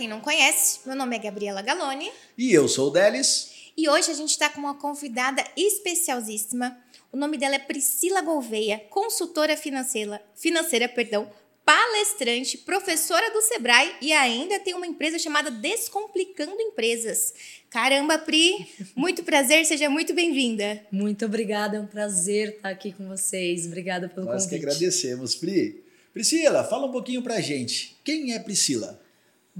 quem não conhece, meu nome é Gabriela Galoni. E eu sou o Delis. E hoje a gente está com uma convidada especialíssima. O nome dela é Priscila Gouveia, consultora financeira, financeira perdão, palestrante, professora do Sebrae e ainda tem uma empresa chamada Descomplicando Empresas. Caramba, Pri, muito prazer, seja muito bem-vinda. Muito obrigada, é um prazer estar aqui com vocês. Obrigada pelo Nós convite. que agradecemos, Pri. Priscila, fala um pouquinho pra gente. Quem é Priscila?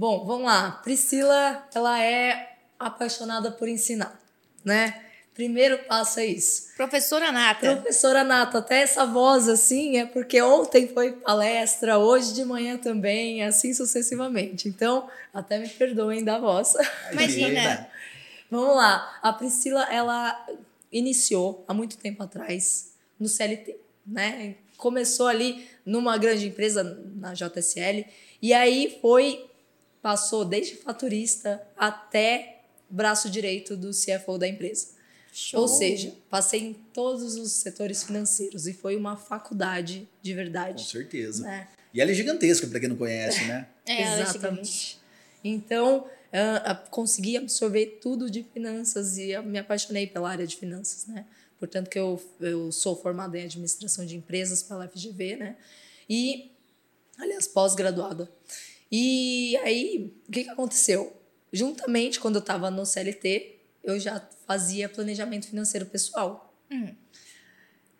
Bom, vamos lá. Priscila, ela é apaixonada por ensinar, né? Primeiro passo é isso. Professora Nata. Professora Nata, até essa voz assim é porque ontem foi palestra, hoje de manhã também, assim sucessivamente. Então, até me perdoem da voz. Imagina. Vamos lá. A Priscila, ela iniciou há muito tempo atrás no CLT, né? Começou ali numa grande empresa na JSL e aí foi passou desde faturista até braço direito do CFO da empresa. Show. Ou seja, passei em todos os setores financeiros e foi uma faculdade de Com verdade. certeza. né? E ela é gigantesca, pra quem não conhece, né? É, é Exatamente. Então, ah, consegui absorver tudo de finanças e eu me apaixonei pela área de finanças, né? Portanto, que eu, eu sou formada em administração de empresas pela FGV, né? E, aliás, pós-graduada. E aí, o que, que aconteceu? Juntamente, quando eu estava no CLT, eu já fazia planejamento financeiro pessoal. Hum.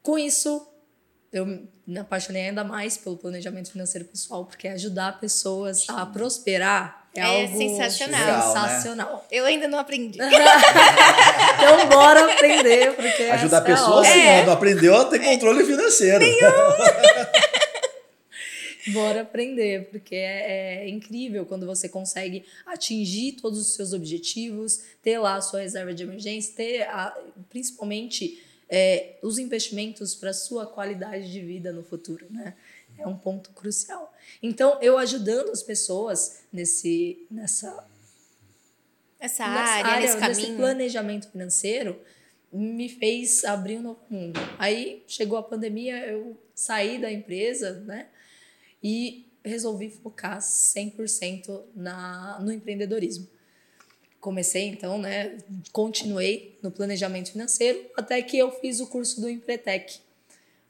Com isso, eu me apaixonei ainda mais pelo planejamento financeiro pessoal, porque ajudar pessoas a prosperar é, É algo sensacional. Legal, né? sensacional. Eu ainda não aprendi. Então, bora aprender, porque Ajudar é pessoas, hora. sim, ó, não aprendeu a ter controle financeiro. Bora aprender, porque é, é incrível quando você consegue atingir todos os seus objetivos, ter lá a sua reserva de emergência, ter a- principalmente é, os investimentos para sua qualidade de vida no futuro, né? É um ponto crucial. Então, eu ajudando as pessoas nesse, nessa Essa nessa área, nesse nesse caminho. planejamento financeiro, me fez abrir um novo mundo. Aí chegou a pandemia, eu saí da empresa, né? E resolvi focar 100% na, no empreendedorismo. Comecei então, né? Continuei no planejamento financeiro até que eu fiz o curso do Empretec.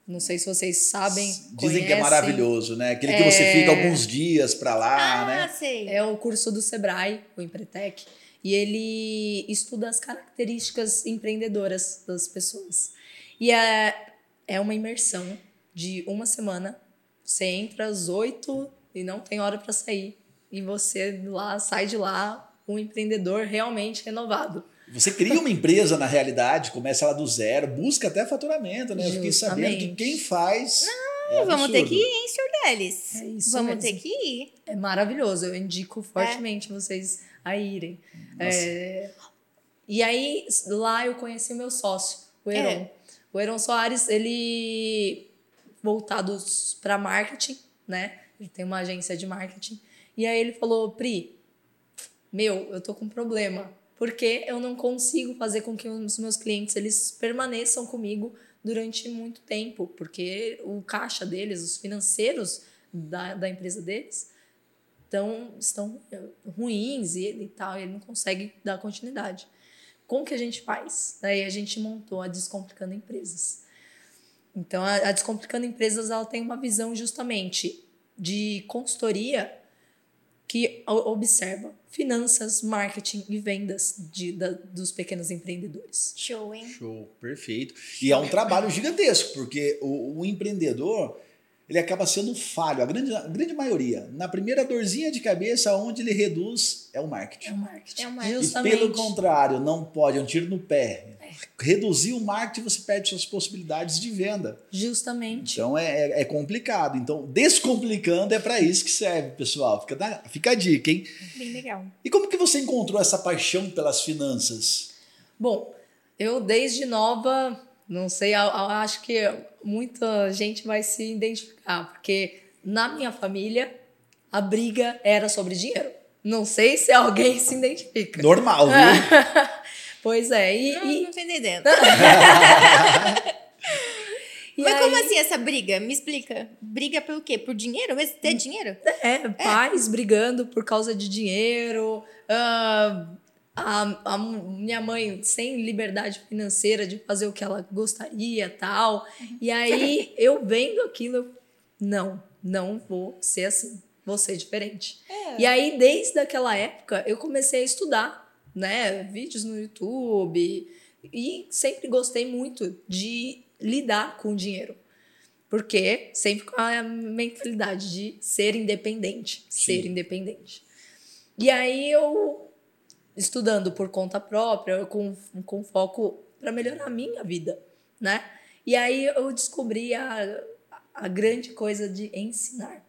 Não sei se vocês sabem. Dizem que é conhecem. maravilhoso, né? Aquele que você fica alguns dias pra lá, Ah, né? sei. É o curso do Sebrae, o Empretec, e ele estuda as características empreendedoras das pessoas. E é, é uma imersão de uma semana. Você entra às oito e não tem hora para sair. E você lá sai de lá um empreendedor realmente renovado. Você cria uma empresa na realidade, começa lá do zero, busca até faturamento, né? Eu fiquei sabendo que quem faz. é Vamos ter que ir, hein, Sr. Delis? É isso Vamos mesmo. ter que ir. É maravilhoso, eu indico fortemente vocês a irem. É, e aí, lá eu conheci o meu sócio, o Heron. É. O Heron Soares, ele voltado para marketing, né? Ele tem uma agência de marketing. E aí ele falou, Pri, meu, eu tô com um problema. Porque eu não consigo fazer com que os meus clientes eles permaneçam comigo durante muito tempo. Porque o caixa deles, os financeiros da, da empresa deles, tão, estão eh, ruins e, e tal, e ele não consegue dar continuidade. Como que a gente faz? Daí a gente montou a Descomplicando Empresas. Então, a, a Descomplicando Empresas ela tem uma visão justamente de consultoria que observa finanças, marketing e vendas de, da- dos pequenos empreendedores. Show, hein? Show, perfeito. E é um trabalho gigantesco, porque o, o empreendedor ele acaba sendo falho, a grande, a grande maioria. Na primeira dorzinha de cabeça, onde ele reduz é o marketing. É o marketing. É o marketing. E pelo contrário, não pode, é um tiro no pé. Reduzir o marketing, você perde suas possibilidades de venda. Justamente. Então é, é- é complicado. Então, descomplicando é para isso que serve, pessoal. Fica, da- fica a dica, hein? Bem legal. E como que você encontrou essa paixão pelas finanças? Bom, eu desde nova, não sei, eu, eu acho que muita gente vai se identificar, porque na minha família a briga era sobre dinheiro. Não sei se alguém se identifica. Normal, viu? Pois é, e, Não, e- não tô entendendo. Mas como aí- assim essa briga? Me explica. Briga pelo quê? Por dinheiro? Mas ter dinheiro? É, pais brigando por causa de dinheiro, ah, a, a minha mãe sem liberdade financeira de fazer o que ela gostaria tal. E aí eu vendo aquilo, eu, não, não vou ser assim, vou ser diferente. E aí, desde aquela época, eu comecei a estudar, né? Vídeos no YouTube. E sempre gostei muito de lidar com o dinheiro. Porque sempre com a mentalidade de ser independente. Ser Sim. independente. E aí eu, estudando por conta própria, com, com foco para melhorar a minha vida, né? E aí eu descobri a, a grande coisa de ensinar,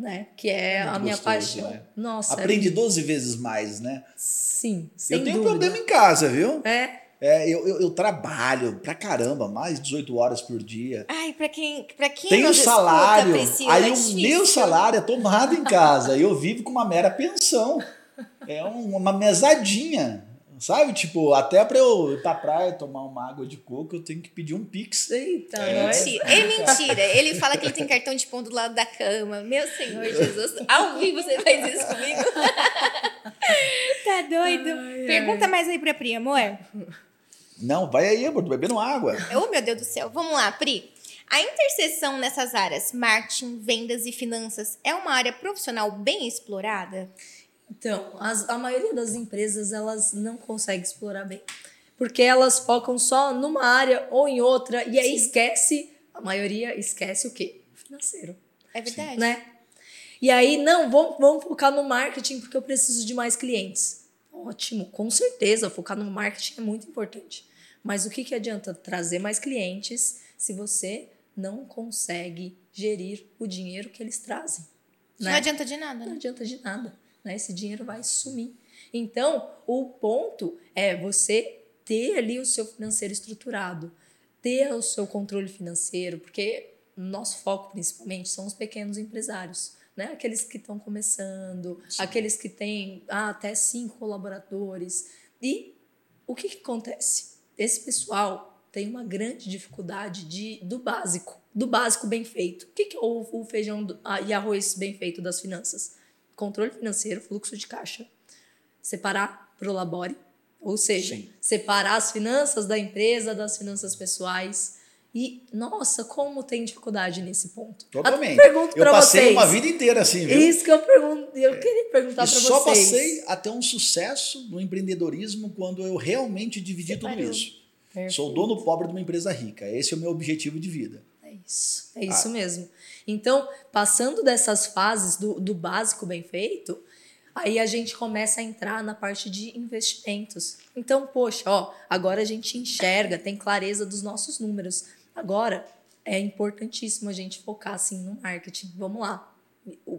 né? Que é Muito a minha gostoso, paixão. né? Nossa, é- Aprende 12 vezes mais, né? sim, sem eu tenho um dúvida. problema em casa, viu? É, É, eu, eu, eu trabalho pra caramba, mais de 18 horas por dia. Ai, pra quem, pra quem Tenho nos escuta, salário, Priscila, aí é o difícil. meu salário é tomado em casa. eu vivo com uma mera pensão. É um- uma mesadinha, sabe? Tipo, até pra eu ir pra praia tomar uma água de coco, eu tenho que pedir um pix. eita, É. Mentira, é mentira. Ele fala que ele tem cartão de pão do lado da cama. Meu Senhor Jesus, ao vivo você faz isso comigo? tá doido? Ai, Pergunta mais aí pra Pri, amor. Não, vai aí, amor, tô bebendo água. Oh, meu Deus do céu. Vamos lá, Pri. A interseção nessas áreas, marketing, vendas e finanças, é uma área profissional bem explorada? Então, as- a maioria das empresas elas não consegue explorar bem. Porque elas focam só numa área ou em outra e aí Sim. esquece, a maioria esquece o quê? Financeiro, É verdade? né? E aí, não, vamos, vamos focar no marketing porque eu preciso de mais clientes. Ótimo, com certeza, focar no marketing é muito importante. Mas o que, que adianta trazer mais clientes se você não consegue gerir o dinheiro que eles trazem? Não né? adianta de nada, não né? adianta de nada, né? Esse dinheiro vai sumir. Então, o ponto é você ter ali o seu financeiro estruturado, ter o seu controle financeiro, porque nosso foco principalmente são os pequenos empresários, né? Aqueles que estão começando, aqueles que têm ah, até cinco colaboradores. E o que, que acontece? Esse pessoal tem uma grande dificuldade de, do básico, do básico bem feito. O que, que é o, o feijão do- ah, e arroz bem feito das finanças? Controle financeiro, fluxo de caixa, separar pro labore, ou seja, Sim. separar as finanças da empresa das finanças pessoais. E, nossa, como tem dificuldade nesse ponto. Totalmente. Até pergunto eu passei vocês. uma vida inteira assim, viu? Isso que eu pergunto, eu queria perguntar para só vocês. passei a ter um sucesso no empreendedorismo quando eu realmente dividi tudo isso. Perfeito. Sou dono pobre de uma empresa rica. Esse é o meu objetivo de vida. É isso, é isso mesmo. Então, passando dessas fases do, do básico bem feito, aí a gente começa a entrar na parte de investimentos. Então, poxa, ó, agora a gente enxerga, tem clareza dos nossos números. Agora, é importantíssimo a gente focar assim no marketing. Vamos lá.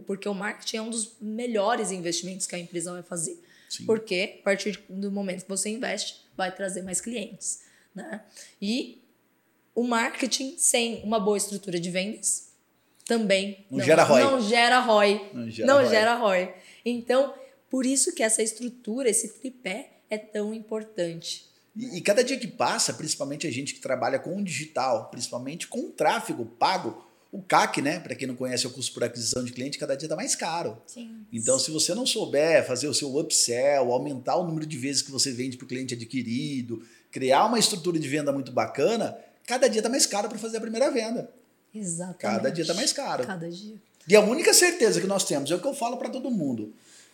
Porque o marketing é um dos melhores investimentos que a empresa vai fazer. Sim. Porque a partir do momento que você investe, vai trazer mais clientes. Né? E o marketing sem uma boa estrutura de vendas também Não gera ROI. Não gera ROI. Não gera não ROI. gera ROI. Então, por isso que essa estrutura, esse tripé é tão importante. E, e cada dia que passa, principalmente a gente que trabalha com o digital, principalmente com o tráfego pago, o CAC, né? Para quem não conhece, é o custo por aquisição de cliente, cada dia está mais caro. Sim. Então, se você não souber fazer o seu upsell, aumentar o número de vezes que você vende para o cliente adquirido, criar uma estrutura de venda muito bacana, cada dia está mais caro para fazer a primeira venda. Exatamente. Cada dia tá mais caro. Cada dia. E a única certeza que nós temos, é o que eu falo para todo mundo,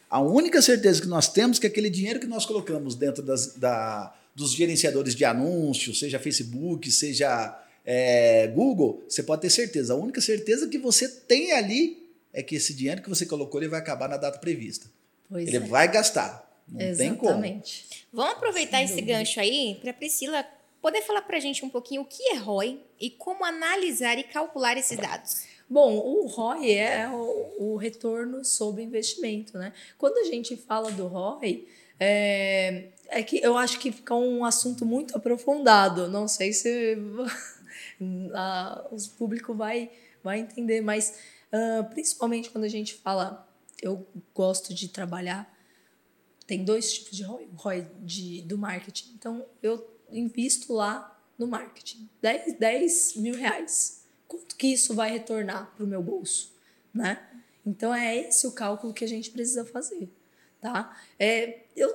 a única certeza que nós temos é que aquele dinheiro que nós colocamos dentro das, da, dos gerenciadores de anúncios, seja Facebook, seja é, Google, você pode ter certeza. A única certeza que você tem ali é que esse dinheiro que você colocou ele vai acabar na data prevista. Pois ele é. vai gastar. Não tem como. Exatamente. Vamos aproveitar esse gancho aí para Priscila poder falar pra gente um pouquinho o que é ROI e como analisar e calcular esses dados. Bom, o ROI é o, o retorno sobre investimento, né? Quando a gente fala do ROI, é, é que eu acho que fica um assunto muito aprofundado. Não sei se a, o público vai, vai entender, mas ah, principalmente quando a gente fala, eu gosto de trabalhar, tem dois tipos de ROI, o ROI de, do marketing. Então, eu invisto lá no marketing. 10, 10 mil reais. Quanto que isso vai retornar para o meu bolso? Né? Então é esse o cálculo que a gente precisa fazer. Tá? É, eu,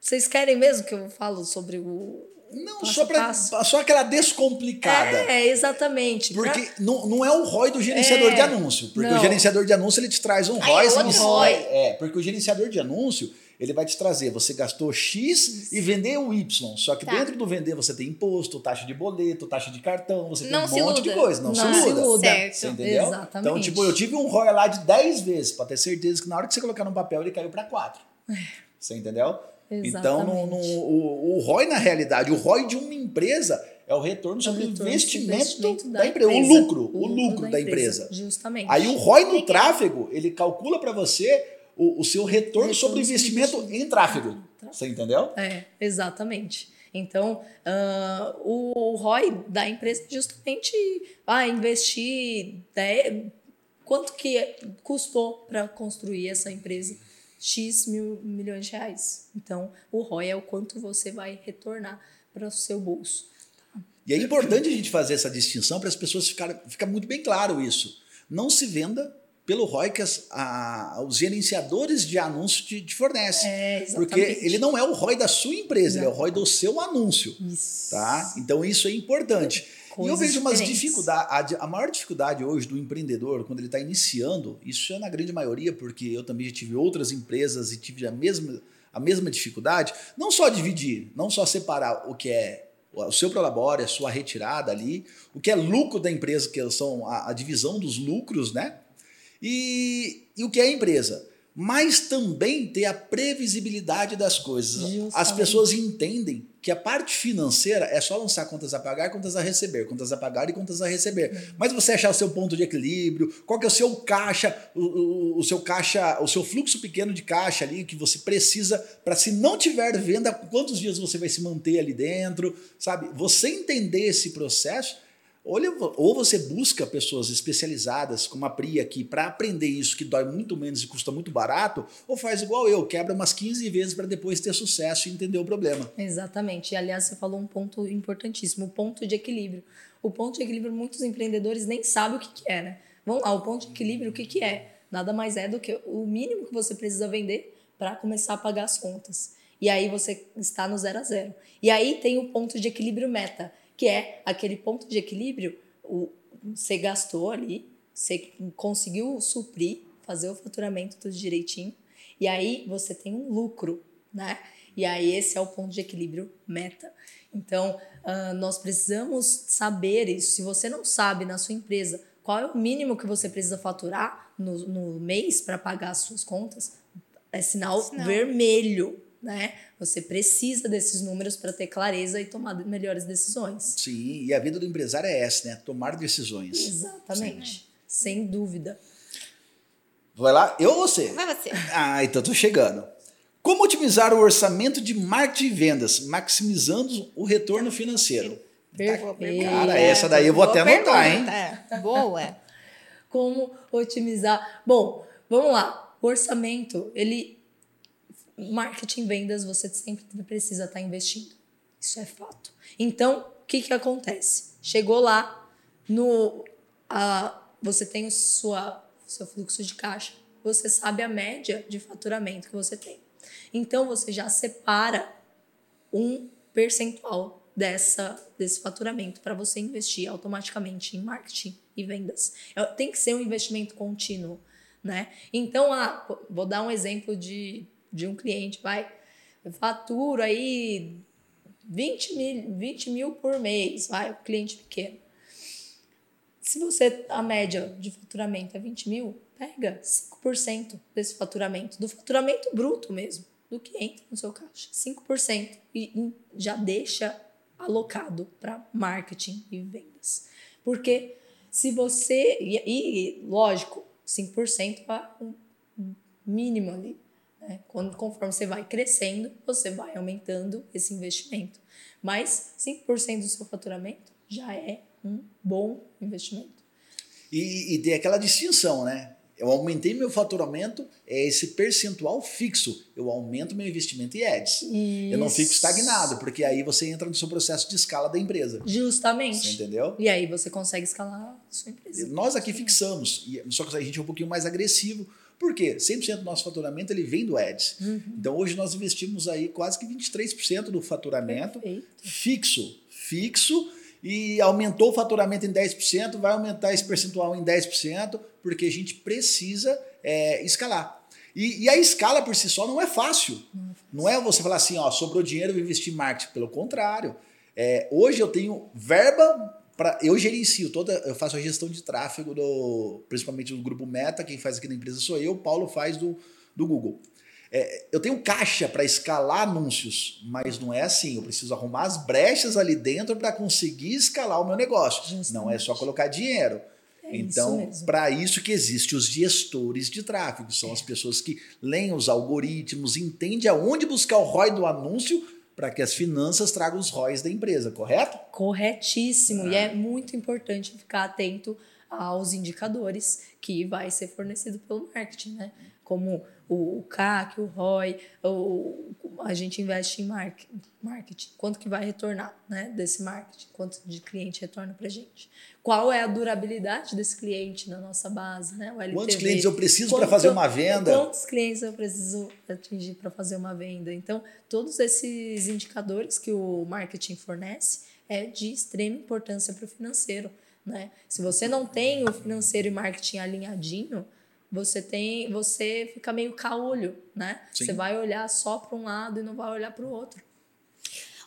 vocês querem mesmo que eu falo sobre o, Não, Passo só, pra, passo. só aquela descomplicada. É, exatamente. Porque Pra- não, não é o ROI do gerenciador É, de anúncio. Porque não. o gerenciador de anúncio ele te traz um ROI. é não- ROI. É, porque o gerenciador de anúncio ele vai te trazer. Você gastou X e vendeu Y. Só que Tá. dentro do vender você tem imposto, taxa de boleto, taxa de cartão, você Não tem um monte de iluda. coisa. Não, Não se iluda. iluda. Certo. Você entendeu? Exatamente. Então, tipo, eu tive um ROI lá de 10 vezes, pra ter certeza que na hora que você colocar no papel ele caiu pra 4. Você entendeu? Então, no, no- Exatamente. o, o ROI, na realidade, o ROI de uma empresa é o retorno sobre o retorno investimento, investimento da, empresa, o lucro, o lucro, da, empresa. Justamente. Aí o ROI no tráfego, ele calcula para você o, o seu retorno, Retorno sobre o investimento em tráfego. Você entendeu? É, exatamente. Então, ah, o, o ROI da empresa é justamente ah, investir. dez- quanto que custou para construir essa empresa? X mil milhões de reais. Então, o ROI é o quanto você vai retornar para o seu bolso. E é importante a gente fazer essa distinção para as pessoas ficarem ficar muito bem claro isso. Não se venda pelo ROI que as- a- os gerenciadores de anúncios te, te fornecem. É, Porque ele não é o ROI da sua empresa, ele é o ROI do seu anúncio. Isso. Tá? Então isso é importante. e eu Coisas vejo umas dificuldades. A maior dificuldade hoje do empreendedor, quando ele está iniciando, isso é na grande maioria, porque eu também já tive outras empresas e tive a mesma, a mesma dificuldade. Não só dividir, não só separar o que é o seu prolabore, a sua retirada ali, o que é lucro da empresa, que são a, a divisão dos lucros, né? E, e o que é a empresa. Mas também ter a previsibilidade das coisas. As Justamente. pessoas entendem que a parte financeira é só lançar contas a pagar, contas a receber, contas a pagar e contas a receber. Mas você achar o seu ponto de equilíbrio, qual que é o seu caixa, o, o, o seu caixa, o seu fluxo pequeno de caixa ali que você precisa para se não tiver venda, quantos dias você vai se manter ali dentro, sabe? Você entender esse processo ou você busca pessoas especializadas, como a Pri aqui, para aprender isso que dói muito menos e custa muito barato, ou faz igual eu, quebra umas 15 vezes para depois ter sucesso e entender o problema. Exatamente. E, aliás, você falou um ponto importantíssimo, o ponto de equilíbrio. O ponto de equilíbrio, muitos empreendedores nem sabem o que, que é, né? Vamos lá, o ponto de equilíbrio, o que, que é? Nada mais é do que o mínimo que você precisa vender para começar a pagar as contas. E aí você está no zero a zero. E aí tem o ponto de equilíbrio meta, que é aquele ponto de equilíbrio, o, você gastou ali, você conseguiu suprir, fazer o faturamento tudo direitinho, e aí você tem um lucro, né? E aí esse é o ponto de equilíbrio meta. Então, ah, nós precisamos saber isso. Se você não sabe na sua empresa qual é o mínimo que você precisa faturar no, no mês para pagar as suas contas, é sinal Sinal. vermelho, né? Você precisa desses números para ter clareza e tomar melhores decisões. Sim, e a vida do empresário é essa, né? Tomar decisões. Exatamente. Sem dúvida. Vai lá, eu ou você? Vai você. Ah, então tô chegando. Como otimizar o orçamento de marketing e vendas, maximizando o retorno financeiro? Perfeito. Cara, essa daí eu vou Boa até anotar, hein? pergunta. Boa. como otimizar. Bom, vamos lá. O orçamento, ele. Marketing, vendas, você sempre precisa estar investindo. Isso é fato. Então, o que, que acontece? Chegou lá, no, a, você tem o sua, seu fluxo de caixa, você sabe a média de faturamento que você tem. Então, você já separa um percentual dessa, desse faturamento para você investir automaticamente em marketing e vendas. É- Tem que ser um investimento contínuo, né? Então, ah, vou dar um exemplo de, de um cliente, vai, eu faturo aí 20 mil, 20 mil por mês, vai, o cliente pequeno. Se você, a média de faturamento é 20 mil, pega 5% desse faturamento, do faturamento bruto mesmo, do que entra no seu caixa. 5%. E, e já deixa alocado para marketing e vendas. Porque se você. E, e lógico, 5% é um mínimo ali. Né? Quando, conforme você vai crescendo, você vai aumentando esse investimento. Mas 5% do seu faturamento já é um bom investimento. E, e tem aquela distinção, né? eu aumentei meu faturamento, é esse percentual fixo. Eu aumento meu investimento em ads. Eu não fico estagnado, porque aí você entra no seu processo de escala da empresa. Justamente. Você entendeu? E aí você consegue escalar a sua empresa. Nós aqui fixamos, só que a gente é um pouquinho mais agressivo. Por quê? 100% do nosso faturamento ele vem do ads. Uhum. Então hoje nós investimos aí quase que 23% do faturamento Perfeito. fixo, fixo e aumentou o faturamento em 10%, vai aumentar esse percentual em 10%, porque a gente precisa é, escalar. E, e, a escala por si só não é fácil. Não é você falar assim, ó, sobrou dinheiro, vou investir em marketing. Pelo contrário. É, hoje eu tenho verba para. Eu gerencio toda. Eu faço a gestão de tráfego, do, principalmente do grupo Meta. Quem faz aqui na empresa sou eu, Paulo faz do, do Google. É, eu tenho caixa para escalar anúncios, mas não é assim. Eu preciso arrumar as brechas ali dentro para conseguir escalar o meu negócio. Justamente. Não é só colocar dinheiro. É então, para isso que existem os gestores de tráfego, são as pessoas que leem os algoritmos, entendem aonde buscar o ROI do anúncio para que as finanças tragam os ROIs da empresa, correto? Corretíssimo. Ah. E é muito importante ficar atento aos indicadores que vai ser fornecido pelo marketing, né? Como o, o CAC, o ROI, o, a gente investe em marketing, quanto que vai retornar né, desse marketing, quanto de cliente retorna para gente. Qual é a durabilidade desse cliente na nossa base, né? LTV. Quantos clientes eu preciso para fazer uma venda? Quantos clientes eu preciso atingir para fazer uma venda? Então, todos esses indicadores que o marketing fornece é de extrema importância para o financeiro. Né? Se você não tem o financeiro e marketing alinhadinho, você tem, você fica meio caolho, né? Sim. Você vai olhar só para um lado e não vai olhar para o outro.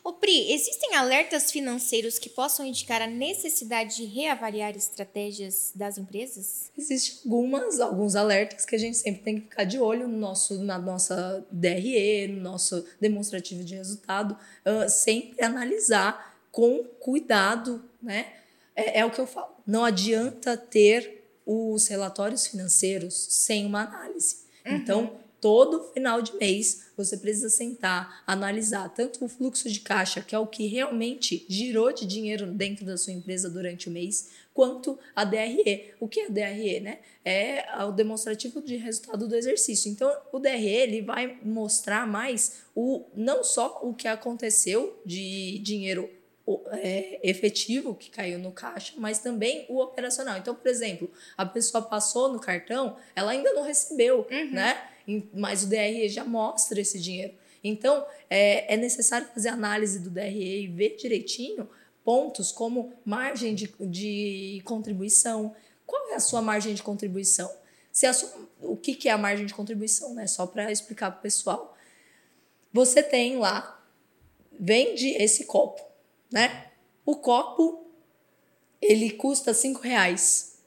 Ô Pri, existem alertas financeiros que possam indicar a necessidade de reavaliar estratégias das empresas? Existem algumas, alguns alertas que a gente sempre tem que ficar de olho no nosso, na nossa DRE, no nosso demonstrativo de resultado, ah, sempre analisar com cuidado, né? É, é o que eu falo. Não adianta ter os relatórios financeiros sem uma análise. Então, todo final de mês, você precisa sentar, analisar tanto o fluxo de caixa, que é o que realmente girou de dinheiro dentro da sua empresa durante o mês, quanto a DRE. O que é a DRE, né? É o demonstrativo de resultado do exercício. Então, o DRE ele vai mostrar mais o não só o que aconteceu de dinheiro o- é, efetivo que caiu no caixa, mas também o operacional. Então, por exemplo, a pessoa passou no cartão, ela ainda não recebeu, né? Em- Mas o DRE já mostra esse dinheiro. Então, é, é necessário fazer análise do DRE e ver direitinho pontos como margem de, de contribuição. Qual é a sua margem de contribuição? Se a sua, o que, que é a margem de contribuição, né? Só para explicar para o pessoal. Você tem lá, vende esse copo, né? O copo, ele custa cinco reais,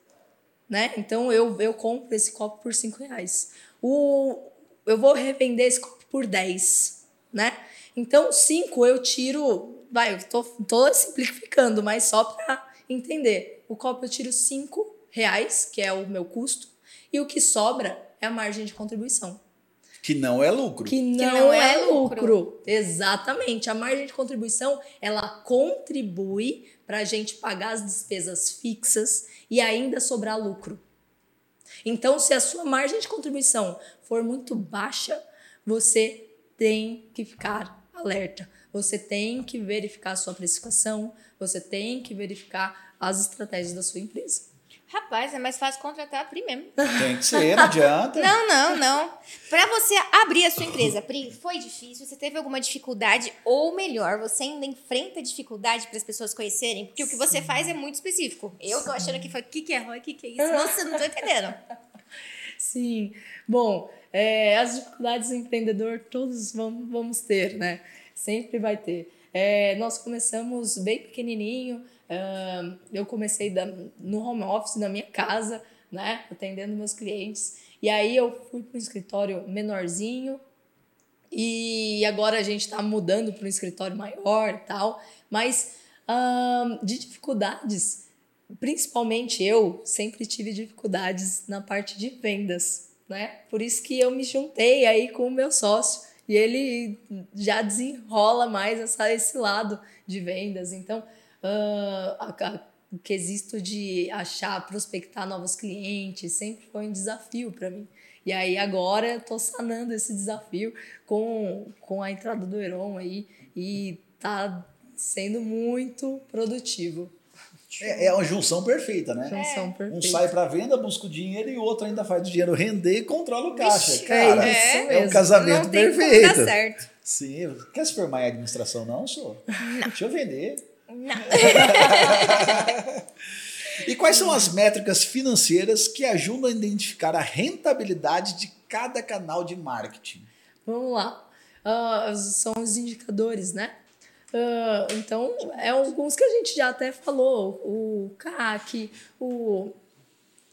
né? Então, eu, eu compro esse copo por cinco reais. O, eu vou revender esse copo por 10, né? Então, 5 eu tiro. Vai, eu tô, tô simplificando, mas só para entender. O copo eu tiro 5 reais, que é o meu custo, e o que sobra é a margem de contribuição. Que não é lucro. Que não, não é, é lucro. lucro. Exatamente. A margem de contribuição, ela contribui para a gente pagar as despesas fixas e ainda sobrar lucro. Então, se a sua margem de contribuição for muito baixa, você tem que ficar alerta. Você tem que verificar a sua precificação, você tem que verificar as estratégias da sua empresa. Rapaz, é mais fácil contratar a Pri mesmo. Tem que ser, não adianta. Não, não, não. Para você abrir a sua empresa, Pri, foi difícil? Você teve alguma dificuldade? Ou melhor, você ainda enfrenta dificuldade para as pessoas conhecerem? Porque o que você faz é muito específico. Eu tô achando que foi o que, que é ROI, o que, que é isso? Nossa, eu não tô entendendo. Sim. Bom, é, as dificuldades do empreendedor todos vamos, vamos ter, né? Sempre vai ter. É, nós começamos bem pequenininho. Eu comecei da- no home office da minha casa, né? Atendendo meus clientes. E aí eu fui para um escritório menorzinho. E agora a gente está mudando para um escritório maior e tal. Mas de dificuldades, principalmente eu sempre tive dificuldades na parte de vendas, né? Por isso que eu me juntei aí com o meu sócio e ele já desenrola mais essa, esse lado de vendas. Então, a- a- o quesito de achar, prospectar novos clientes, sempre foi um desafio para mim. E aí agora eu tô sanando esse desafio com, com a entrada do Heron aí e tá sendo muito produtivo. É, é uma junção perfeita, né? Junção perfeita. Um sai para venda, busca o dinheiro e o outro ainda faz o dinheiro render e controla o caixa. Vixe, Cara, é é, um casamento não tem perfeito. como dar certo. Sim, quer se formar em administração, não, sou? Deixa eu vender. Não. E quais são as métricas financeiras que ajudam a identificar a rentabilidade de cada canal de marketing? Vamos lá. Ah, são os indicadores, né? Ah, então, é alguns que a gente já até falou. O CAC, o,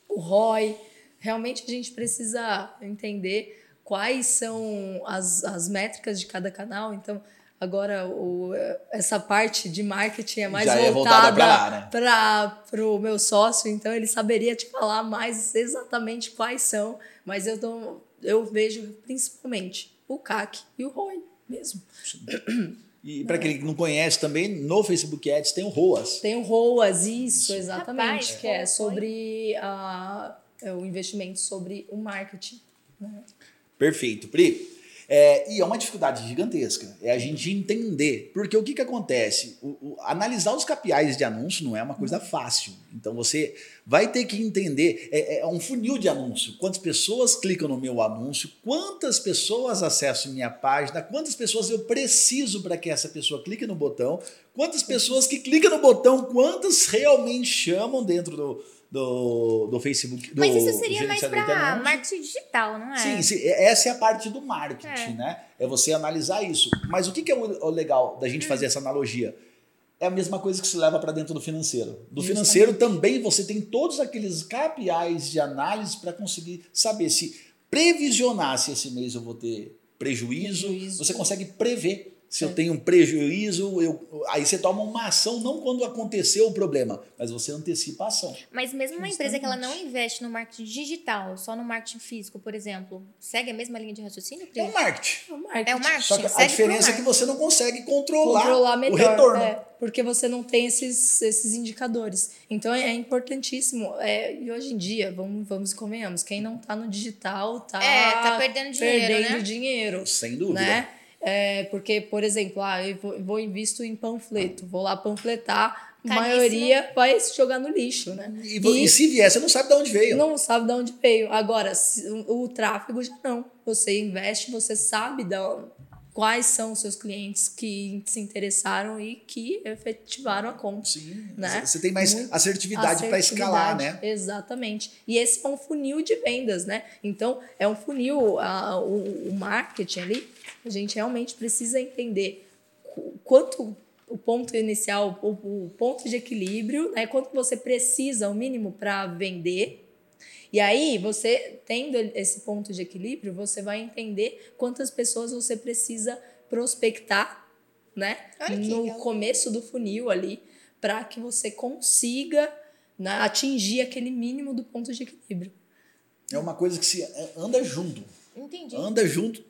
o ROI. Realmente a gente precisa entender quais são as, as métricas de cada canal. Então, agora o, essa parte de marketing é mais Já é voltada pra lá, né? para o meu sócio, então ele saberia te falar mais exatamente quais são, mas eu, tô, eu vejo principalmente o CAC e o ROI mesmo. E para quem não conhece também, no Facebook Ads tem o ROAS. Tem o ROAS, isso, exatamente, Rapaz, que é sobre a, é o investimento sobre o marketing. né? Perfeito, Pri. É, e é uma dificuldade gigantesca, é a gente entender. Porque o que, que acontece? O- o- analisar os KPIs de anúncio não é uma coisa fácil. Então você vai ter que entender. É, é um funil de anúncio. Quantas pessoas clicam no meu anúncio, quantas pessoas acessam minha página, quantas pessoas eu preciso para que essa pessoa clique no botão, quantas pessoas que clicam no botão, quantas realmente chamam dentro do, do, do Facebook. Do Mas isso seria mais para marketing digital, não é? Sim, sim, é- essa é a parte do marketing, É. né? É você analisar isso. Mas o que, que é o, o legal da Hum. gente fazer essa analogia? É a mesma coisa que se leva para dentro do financeiro. Do Justamente. financeiro também você tem todos aqueles KPIs de análise para conseguir saber se previsionar se esse mês eu vou ter prejuízo. Prejuízo. Você consegue prever. Se eu É. tenho um prejuízo, eu, aí você toma uma ação não quando aconteceu o problema, mas você antecipa a ação. Mas mesmo uma empresa que ela não investe no marketing digital, só no marketing físico, por exemplo, segue a mesma linha de raciocínio, Pri? É o marketing. É o marketing. É o marketing. Só que a segue pro diferença é que você não consegue controlar, controlar o melhor, retorno. é, porque você não tem esses, esses indicadores. Então é importantíssimo. É, e hoje em dia, vamos, vamos e convenhamos, quem não tá no digital tá, É, tá perdendo dinheiro, perdendo né? dinheiro, Sem dúvida. né? É, porque, por exemplo, ah, eu vou, invisto em panfleto, vou lá panfletar, a maioria vai se jogar no lixo, né? E, vo- e se vier, você não sabe de onde veio. não sabe de onde veio. Agora, se- o, o tráfego já não. Você investe, você sabe da, quais são os seus clientes que se interessaram e que efetivaram a compra. Sim, Né? Você tem mais Muito assertividade para escalar, né? Exatamente. E esse é um funil de vendas, né? Então, é um funil, a- o, o marketing ali, a gente realmente precisa entender qu- quanto o ponto inicial, o, o ponto de equilíbrio, né? Quanto você precisa, o mínimo, para vender. E aí, você tendo esse ponto de equilíbrio, você vai entender quantas pessoas você precisa prospectar, né? No legal. começo do funil ali, para que você consiga né, atingir aquele mínimo do ponto de equilíbrio. É uma coisa que se anda junto. Entendi. Anda junto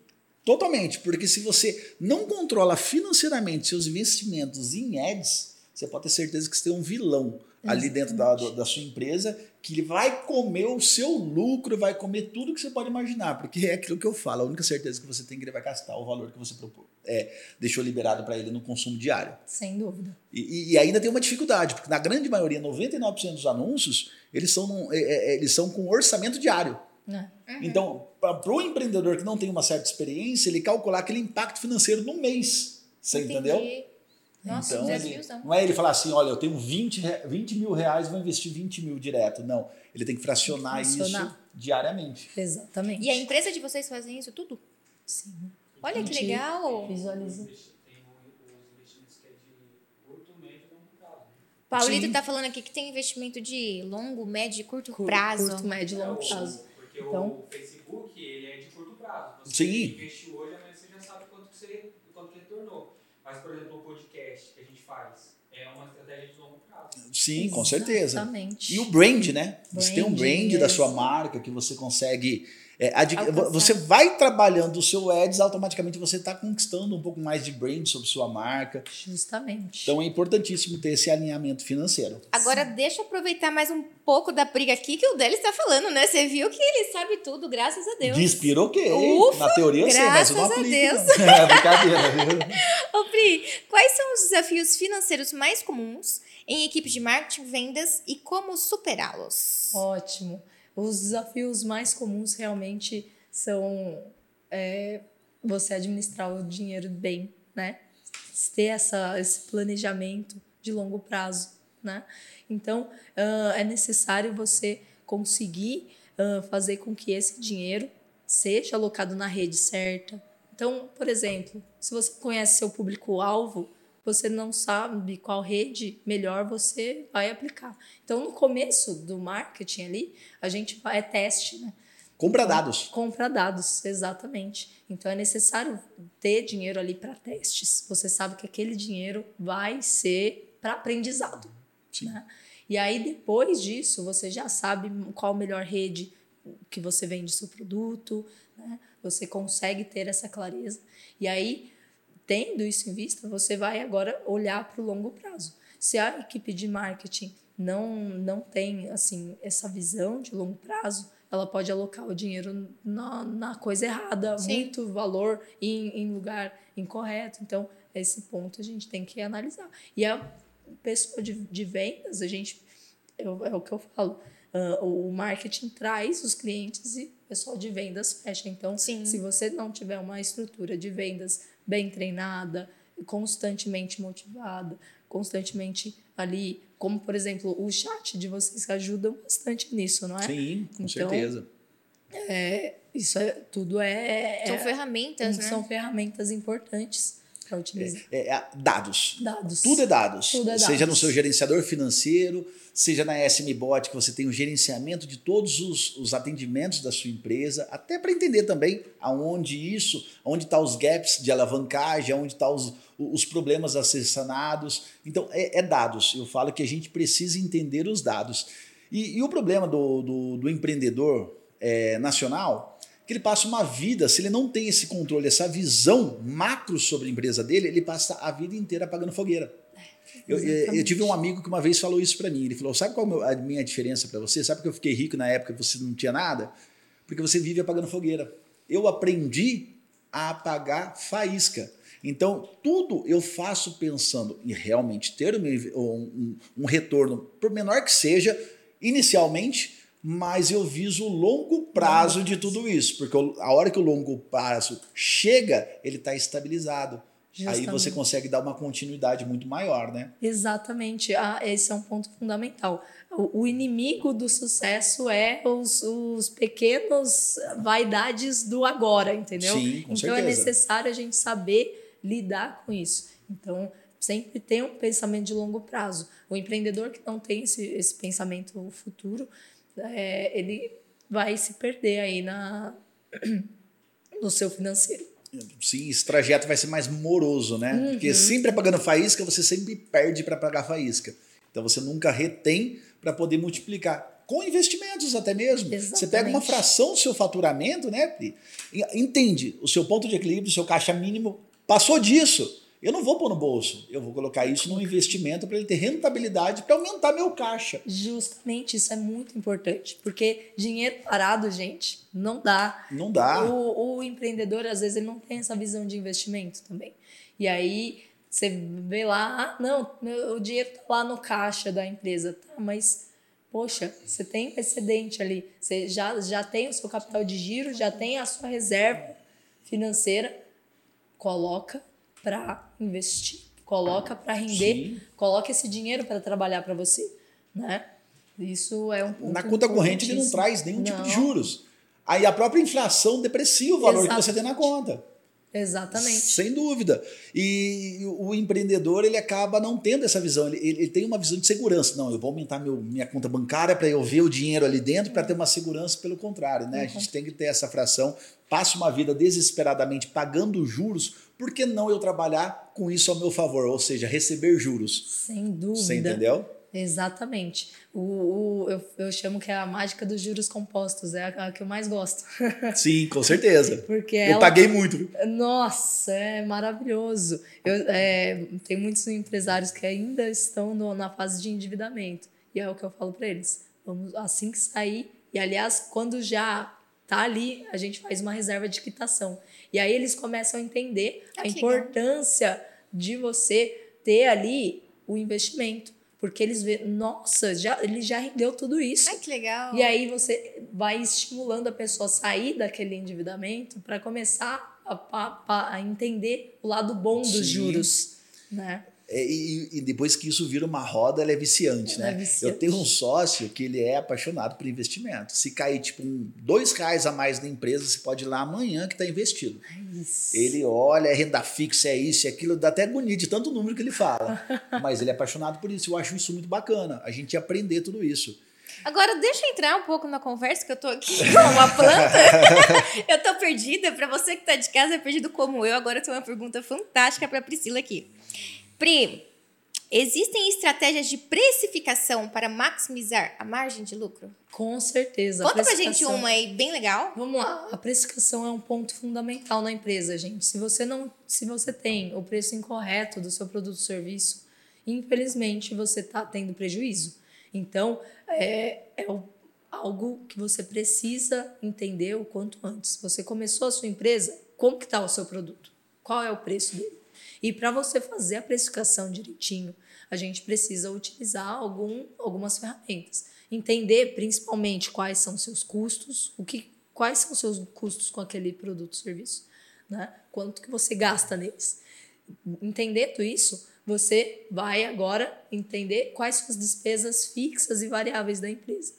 totalmente. Porque se você não controla financeiramente seus investimentos em ads, você pode ter certeza que você tem um vilão ali dentro da, da sua empresa que ele vai comer o seu lucro, vai comer tudo que você pode imaginar. Porque é aquilo que eu falo, a única certeza que você tem é que ele vai gastar o valor que você propôs. É, deixou liberado para ele no consumo diário. Sem dúvida. E, e- e ainda tem uma dificuldade, porque na grande maioria, 99% dos anúncios, eles são, num- é, é, eles são com orçamento diário. né? Então, para o empreendedor que não tem uma certa experiência, ele calcular aquele impacto financeiro no mês. Você Entendi. entendeu? Nossa, então, ele, desafiozão. não é ele falar assim, olha, eu tenho 20, re- 20 mil reais, vou investir 20 mil direto. Não, ele tem que fracionar, Fracionar. isso diariamente. Exatamente. E a empresa de vocês fazem isso tudo? Sim. Olha que legal. Visualiza. Tem os investimentos que é de curto, médio e longo prazo. né? Paulito Sim. tá falando aqui que tem investimento de longo, médio e curto Curto, prazo. curto, médio e longo É, o- prazo. Porque Então- o Facebook, ele é de curto prazo. Você Sim. investiu hoje, amanhã você já sabe quanto que, você, que. Mas, por exemplo, o podcast que a gente faz é uma estratégia de longo prazo. Sim, com certeza. Exatamente. E o brand, né? Você tem um brand da yes. sua marca que você consegue É, você vai trabalhando o seu ads, automaticamente você está conquistando um pouco mais de brand sobre sua marca. Justamente. Então é importantíssimo ter esse alinhamento financeiro. Agora, deixa eu aproveitar mais um pouco da briga aqui que o dele está falando, né? Você viu que ele sabe tudo, graças a Deus. Despiroquei. Ufa, Na teoria eu sei, mas eu não graças a aplico. não. É brincadeira, viu? Ô, Pri, quais são os desafios financeiros mais comuns em equipes de marketing, vendas e como superá-los? Ótimo. Os desafios mais comuns realmente são é, você administrar o dinheiro bem, né? Ter essa, esse planejamento de longo prazo, né? Então, ah, é necessário você conseguir ah, fazer com que esse dinheiro seja alocado na rede certa. Então, por exemplo, se você conhece seu público-alvo, você não sabe qual rede melhor você vai aplicar. Então, no começo do marketing ali, a gente vai, é teste, né? Compra dados. Compra dados, exatamente. Então é necessário ter dinheiro ali para testes. Você sabe que aquele dinheiro vai ser para aprendizado. Sim. Né? E aí, depois disso, você já sabe qual a melhor rede que você vende seu produto, né? Você consegue ter essa clareza. E aí, tendo isso em vista, você vai agora olhar para o longo prazo. Se a equipe de marketing não, não tem assim essa visão de longo prazo, ela pode alocar o dinheiro na, na coisa errada, Sim. muito valor em, em lugar incorreto. Então, esse ponto a gente tem que analisar. E a pessoa de, de vendas, a gente, eu- é o que eu falo, ah, o marketing traz os clientes e o pessoal de vendas fecha. Então, Sim. se você não tiver uma estrutura de vendas bem treinada, constantemente motivada, constantemente ali, como por exemplo o chat de vocês que ajudam bastante nisso, não é? Sim, com Então, certeza. Isso é tudo é, São é- ferramentas, né? são ferramentas importantes para utilizar. É, é, dados. Dados. Tudo é dados. Tudo é Seja no seu gerenciador financeiro, seja na SMBot, que você tem o gerenciamento de todos os, os atendimentos da sua empresa, até para entender também aonde isso, onde estão os gaps de alavancagem, onde estão os, os problemas a ser sanados. Então, é, é dados. Eu falo que a gente precisa entender os dados. E, e o problema do, do, do empreendedor é, nacional que ele passa uma vida, se ele não tem esse controle, essa visão macro sobre a empresa dele, ele passa a vida inteira apagando fogueira. Eu, eu- eu tive um amigo que uma vez falou isso para mim. Ele falou: Sabe qual a minha diferença para você? Sabe que eu fiquei rico na época que você não tinha nada? Porque você vive apagando fogueira. Eu aprendi a apagar faísca. Então, tudo eu faço pensando em realmente ter um, um- um retorno, por menor que seja, inicialmente, mas eu viso o longo prazo de tudo isso. Porque a hora que o longo prazo chega, ele está estabilizado. Aí você Justamente. consegue dar uma continuidade muito maior, né? Exatamente. Ah, esse é um ponto fundamental. O, inimigo do sucesso é os, os pequenos vaidades do agora, entendeu? Sim, com então é certeza. necessário a gente saber lidar com isso. Então, sempre tem um pensamento de longo prazo. O empreendedor que não tem esse, esse pensamento futuro, é, ele vai se perder aí na, no seu financeiro. Sim, esse trajeto vai ser mais moroso, né? Porque sempre apagando faísca, você sempre perde para pagar faísca. Então você nunca retém para poder multiplicar. Com investimentos até mesmo. Você pega uma Exatamente. fração do seu faturamento, né, Pri? Entende o seu ponto de equilíbrio, o seu caixa mínimo. Passou disso. Eu não vou pôr no bolso. Eu vou colocar isso num investimento para ele ter rentabilidade para aumentar meu caixa. Justamente isso é muito importante, porque dinheiro parado, gente, não dá. Não dá. O, o empreendedor, às vezes, ele não tem essa visão de investimento também. E aí você vê lá, ah, não, meu- o dinheiro tá lá no caixa da empresa, tá, mas poxa, você tem um excedente ali, você já, já tem o seu capital de giro, já tem a sua reserva financeira, coloca para investir, coloca para render, Sim. coloca esse dinheiro para trabalhar para você, né? Isso é um ponto Na conta corrente ele não traz nenhum tipo de Não. juros. Aí a própria inflação deprecia o valor que Exato. você tem na conta. Exatamente. Sem dúvida. E o empreendedor ele acaba não tendo essa visão. Ele, ele tem uma visão de segurança. Não, eu vou aumentar meu, minha conta bancária para eu ver o dinheiro ali dentro para ter uma segurança. Pelo contrário, né? A gente tem que ter essa fração. Passa uma vida desesperadamente pagando juros. Por que não eu trabalhar com isso ao meu favor? Ou seja, receber juros. Sem dúvida. Você entendeu? Exatamente. O, o- eu, eu chamo que é a mágica dos juros compostos, é a, a que eu mais gosto. Sim, com certeza. Porque Eu ela, paguei muito. Nossa, é maravilhoso. Eu, é, tem muitos empresários que ainda estão no- na fase de endividamento. E é o que eu falo para eles. Vamos assim que sair. E aliás, quando já tá ali, a gente faz uma reserva de quitação. E aí eles começam a entender Ah, a importância de você ter ali o investimento. Porque eles veem, nossa, já, ele já rendeu tudo isso. Ai, que legal. E aí você vai estimulando a pessoa a sair daquele endividamento para começar a, pa- a entender o lado bom dos Sim. juros, né? É, E, e depois que isso vira uma roda, ela é viciante, né? É viciante. Eu tenho um sócio que ele é apaixonado por investimento. Se cair, tipo, um, dois reais a mais na empresa, você pode ir lá amanhã que está investido. Isso. Ele olha, é renda fixa, é isso, é aquilo, dá até agonia de tanto número que ele fala. Mas ele é apaixonado por isso. Eu acho isso muito bacana, a gente aprender tudo isso. Agora, deixa eu entrar um pouco na conversa, que eu tô aqui com uma planta. eu tô perdida. Pra você que tá de casa, é perdido como eu. Agora eu tenho uma pergunta fantástica pra Priscila aqui. Pri, existem estratégias de precificação para maximizar a margem de lucro? Com certeza. Conta pra gente uma aí bem legal. Vamos lá, a precificação é um ponto fundamental na empresa, gente. Se você não, se você tem o preço incorreto do seu produto ou serviço, infelizmente você está tendo prejuízo. Então, é, é o- algo que você precisa entender o quanto antes. Você começou a sua empresa, como que está o seu produto? Qual é o preço dele? E para você fazer a precificação direitinho, a gente precisa utilizar algum, algumas ferramentas. Entender principalmente quais são seus custos, o que, quais são seus custos com aquele produto ou serviço, né? Quanto que você gasta neles. Entendendo isso, você vai agora entender quais são as despesas fixas e variáveis da empresa.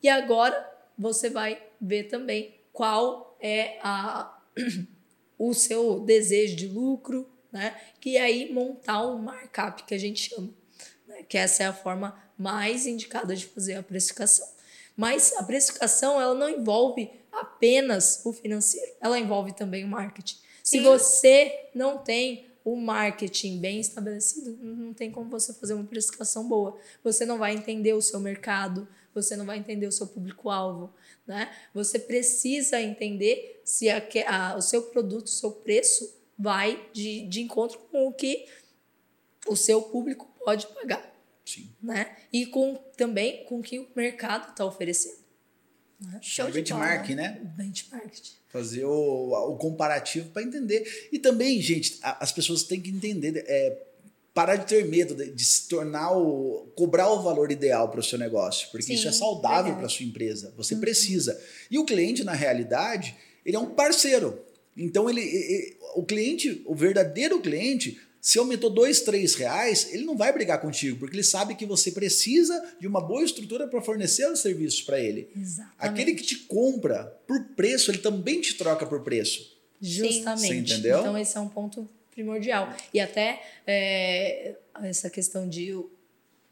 E agora você vai ver também qual é a, o seu desejo de lucro, né? Que aí montar um markup que a gente chama, né? que essa é a forma mais indicada de fazer a precificação. Mas a precificação ela não envolve apenas o financeiro, ela envolve também o marketing. Se Sim. você não tem o marketing bem estabelecido, não tem como você fazer uma precificação boa. Você não vai entender o seu mercado, você não vai entender o seu público-alvo, né? Você precisa entender se aque- a- o seu produto, o seu preço vai de, de encontro com o que o seu público pode pagar, Sim. né? E com também com o que o mercado está oferecendo. Show É de bola. benchmark, né? Benchmark. Fazer o, o comparativo para entender. E também, gente, as pessoas têm que entender, é, parar de ter medo de, de se tornar o. cobrar o valor ideal para o seu negócio, porque Sim, isso é saudável para a sua empresa. Você precisa. E o cliente, na realidade, ele é um parceiro. Então, ele, e- e- o cliente, o verdadeiro cliente, se aumentou dois, três reais, ele não vai brigar contigo, porque ele sabe que você precisa de uma boa estrutura para fornecer os serviços para ele. Exatamente. Aquele que te compra por preço, ele também te troca por preço. Justamente. Você entendeu? Então, esse é um ponto primordial. E até é, essa questão de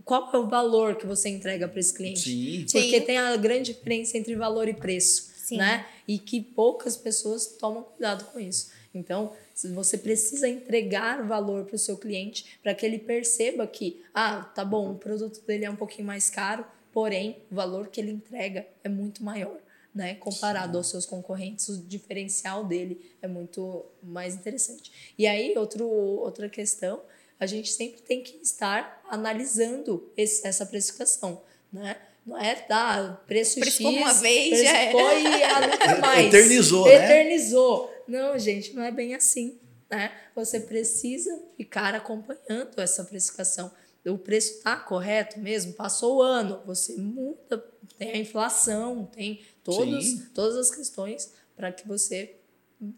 qual é o valor que você entrega para esse cliente. Sim. Porque Sim. tem a grande diferença entre valor e preço, Sim. né? E que poucas pessoas tomam cuidado com isso. Então, se você precisa entregar valor para o seu cliente para que ele perceba que, ah, tá bom, o produto dele é um pouquinho mais caro, porém, o valor que ele entrega é muito maior, né? Comparado aos seus concorrentes, o diferencial dele é muito mais interessante. E aí, outro, outra questão, a gente sempre tem que estar analisando esse- essa precificação, né? Não é dar preço Precificou X, uma vez, já precificou e ah, nunca mais. Eternizou, né? Eternizou. Não, gente, não é bem assim, né? Você precisa ficar acompanhando essa precificação. O preço está correto mesmo? Passou o ano, você muda, tem a inflação, tem todos, Sim. todas as questões para que você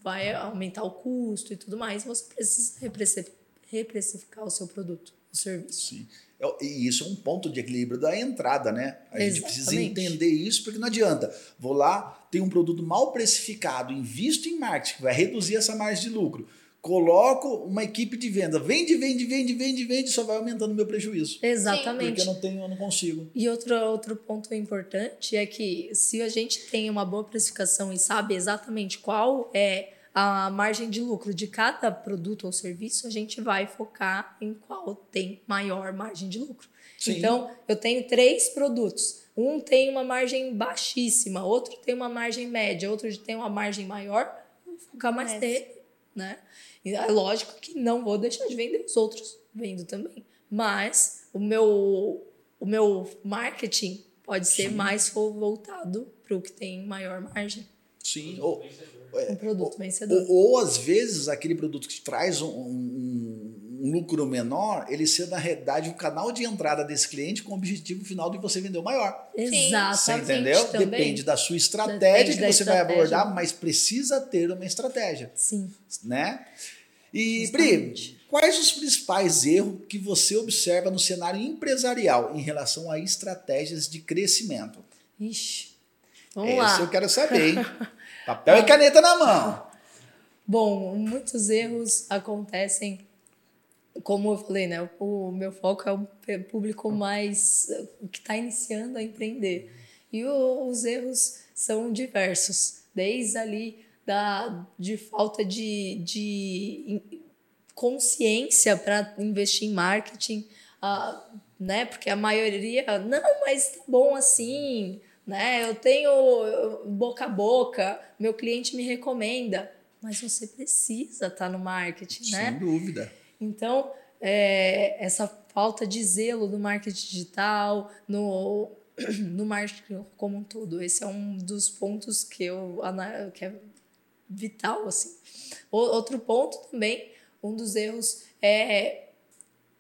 vai aumentar o custo e tudo mais. Você precisa repreci- reprecificar o seu produto, o serviço. Sim. É- E isso é um ponto de equilíbrio da entrada, né? A gente precisa Exatamente. entender isso, porque não adianta. Vou lá, tem um produto mal precificado, invisto em marketing, que vai reduzir essa margem de lucro. Coloco uma equipe de venda, vende, vende, vende, vende, vende, só vai aumentando o meu prejuízo. Exatamente. Porque eu não tenho, eu não consigo. E outro, outro ponto importante é que se a gente tem uma boa precificação e sabe exatamente qual é a margem de lucro de cada produto ou serviço, a gente vai focar em qual tem maior margem de lucro. Sim. Então, eu tenho três produtos. Um tem uma margem baixíssima, outro tem uma margem média, outro tem uma margem maior, eu vou focar mais Esse. nele, né? E é lógico que não vou deixar de vender os outros, vendo também. Mas o meu, o meu marketing pode ser Sim. mais vo- voltado para o que tem maior margem. Sim. Ou, Um produto vencedor. ou, ou, às vezes aquele produto que traz um, um- um lucro menor, ele ser na realidade o canal de entrada desse cliente com o objetivo final de você vender o maior. Você Exatamente. entendeu? Também. Depende da sua estratégia Depende que você vai estratégia. abordar, mas precisa ter uma estratégia, Sim. né? E Justamente. Pri, quais os principais erros que você observa no cenário empresarial em relação a estratégias de crescimento? Ixi. Vamos Esse lá. eu quero saber, hein? Papel e caneta na mão. Bom, muitos erros acontecem, como eu falei, né? O meu foco é o público mais que está iniciando a empreender. E o- os erros são diversos, desde ali da, de falta de, de consciência para investir em marketing, ah, né? Porque a maioria, não, mas tá bom assim, né? Eu tenho boca a boca, meu cliente me recomenda, mas você precisa estar no marketing, né? Sem dúvida. Então, é, essa falta de zelo no marketing digital, no, no marketing como um todo, esse é um dos pontos que eu que é vital assim. O- outro ponto também, um dos erros é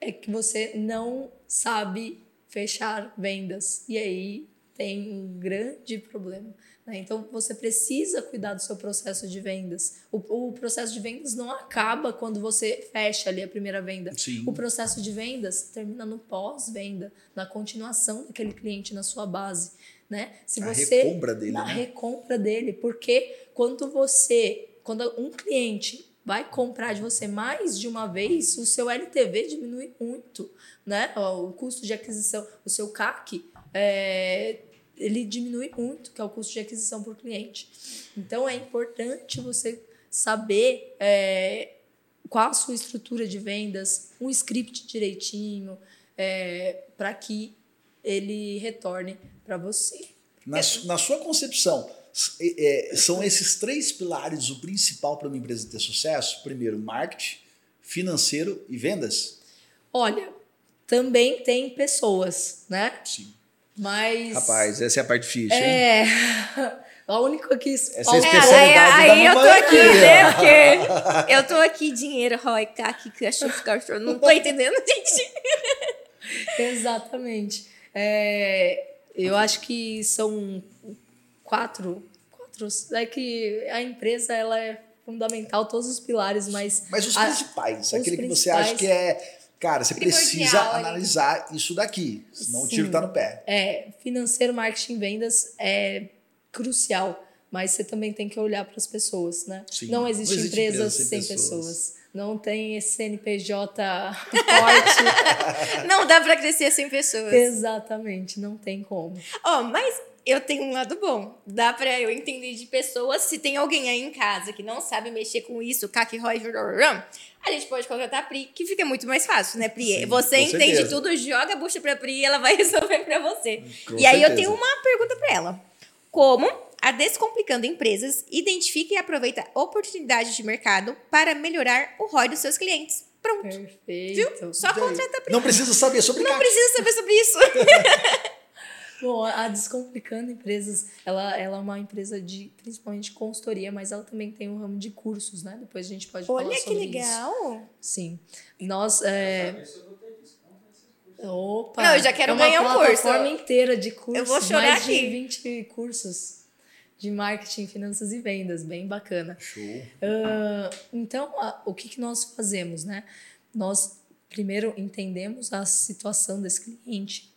é que você não sabe fechar vendas e aí tem um grande problema. né? Então você precisa cuidar do seu processo de vendas. O, o processo de vendas não acaba quando você fecha ali a primeira venda. Sim. O processo de vendas termina no pós-venda, na continuação daquele cliente na sua base, né? Se A você recompra dele, na né? recompra dele, porque quando você, quando um cliente vai comprar de você mais de uma vez, o seu LTV diminui muito, né? O custo de aquisição, o seu CAC, é, ele diminui muito, que é o custo de aquisição por cliente. Então é importante você saber é, qual a sua estrutura de vendas, um script direitinho, para que ele retorne para você. Na, na sua concepção, é, é, são esses três pilares o principal para uma empresa ter sucesso? Primeiro, marketing, financeiro e vendas? Olha, também tem pessoas, né? Sim. Mas. Rapaz, essa é a parte difícil, hein? É. A única que. Essa é a É, aí, especialidade aí da eu tô aqui, né? Porque eu tô aqui, dinheiro, Roy, CAC, cachorro, cachorro. Não tô entendendo, gente. Exatamente. É, eu acho que são quatro. quatro é que a empresa ela é fundamental, todos os pilares, mas. Mas os a- principais, os aquele que você principais- acha que é. Cara, você Primordial precisa ali. analisar isso daqui, senão o tiro Sim. tá no pé. É, financeiro, marketing, vendas é crucial, mas você também tem que olhar para as pessoas, né? Sim, Não não existe, existe empresa empresa sem sem pessoas. pessoas. Não tem esse CNPJ forte. Não dá pra crescer sem pessoas. Exatamente, não tem como. Ó, mas eu tenho um lado bom. Dá pra eu entender de pessoas. Se tem alguém aí em casa que não sabe mexer com isso, ROI, rrrram, a gente pode contratar a Pri, que fica muito mais fácil, né, Pri? Sim, você entende certeza. tudo, joga a bucha pra Pri e ela vai resolver pra você. Com e aí eu certeza. tenho uma pergunta pra ela. Como a Descomplicando Empresas identifica e aproveita oportunidades de mercado para melhorar o ROI dos seus clientes? Pronto. Perfeito. Só contrata a Pri. Não precisa saber sobre Não precisa saber sobre isso. Bom, a Descomplicando Empresas, ela, ela é uma empresa de, principalmente, consultoria, mas ela também tem um ramo de cursos, né? Depois a gente pode falar Olha que sobre isso. legal. Sim. Nós, é... Opa! Não, eu já quero é uma ganhar um curso. plataforma inteira de cursos. Eu vou chorar mais aqui. de 20 cursos de marketing, finanças e vendas. Bem bacana. Show. Ah, então, a- o que, que nós fazemos, né? Nós primeiro entendemos a situação desse cliente,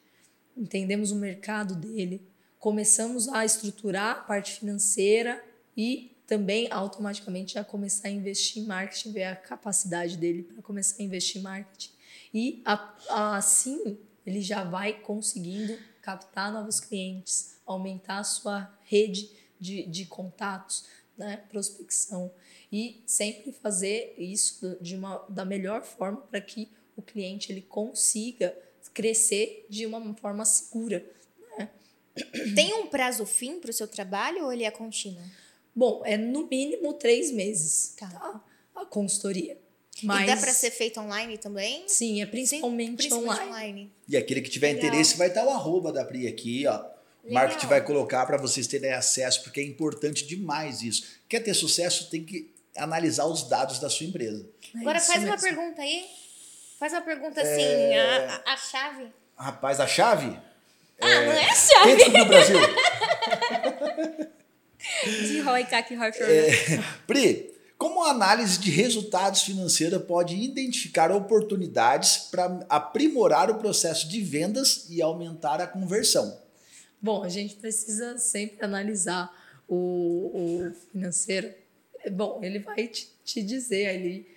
entendemos o mercado dele, começamos a estruturar a parte financeira e também automaticamente já começar a investir em marketing, ver a capacidade dele para começar a investir em marketing. E assim ele já vai conseguindo captar novos clientes, aumentar a sua rede de, de contatos, né? Prospecção. E sempre fazer isso de uma, da melhor forma para que o cliente ele consiga crescer de uma forma segura. Né? Tem um prazo fim para o seu trabalho ou ele é contínuo? Bom, é no mínimo três meses Tá. tá. a consultoria. Mas, E dá para ser feito online também? Sim, é principalmente, Principalmente online. online. E aquele que tiver Legal. interesse vai estar o arroba da Pri aqui, ó. O Legal. marketing vai colocar para vocês terem acesso, porque é importante demais isso. Quer ter sucesso, tem que analisar os dados da sua empresa. É Agora faz uma mesmo. pergunta aí. Faz uma pergunta assim, É. a, a- a chave. Rapaz, a chave? Ah, não é a Quem chave descobriu o Brasil? de Roy Kaki Roy Pri, como a análise de resultados financeiros pode identificar oportunidades para aprimorar o processo de vendas e aumentar a conversão? Bom, a gente precisa sempre analisar o, o financeiro. Bom, ele vai te, te dizer ali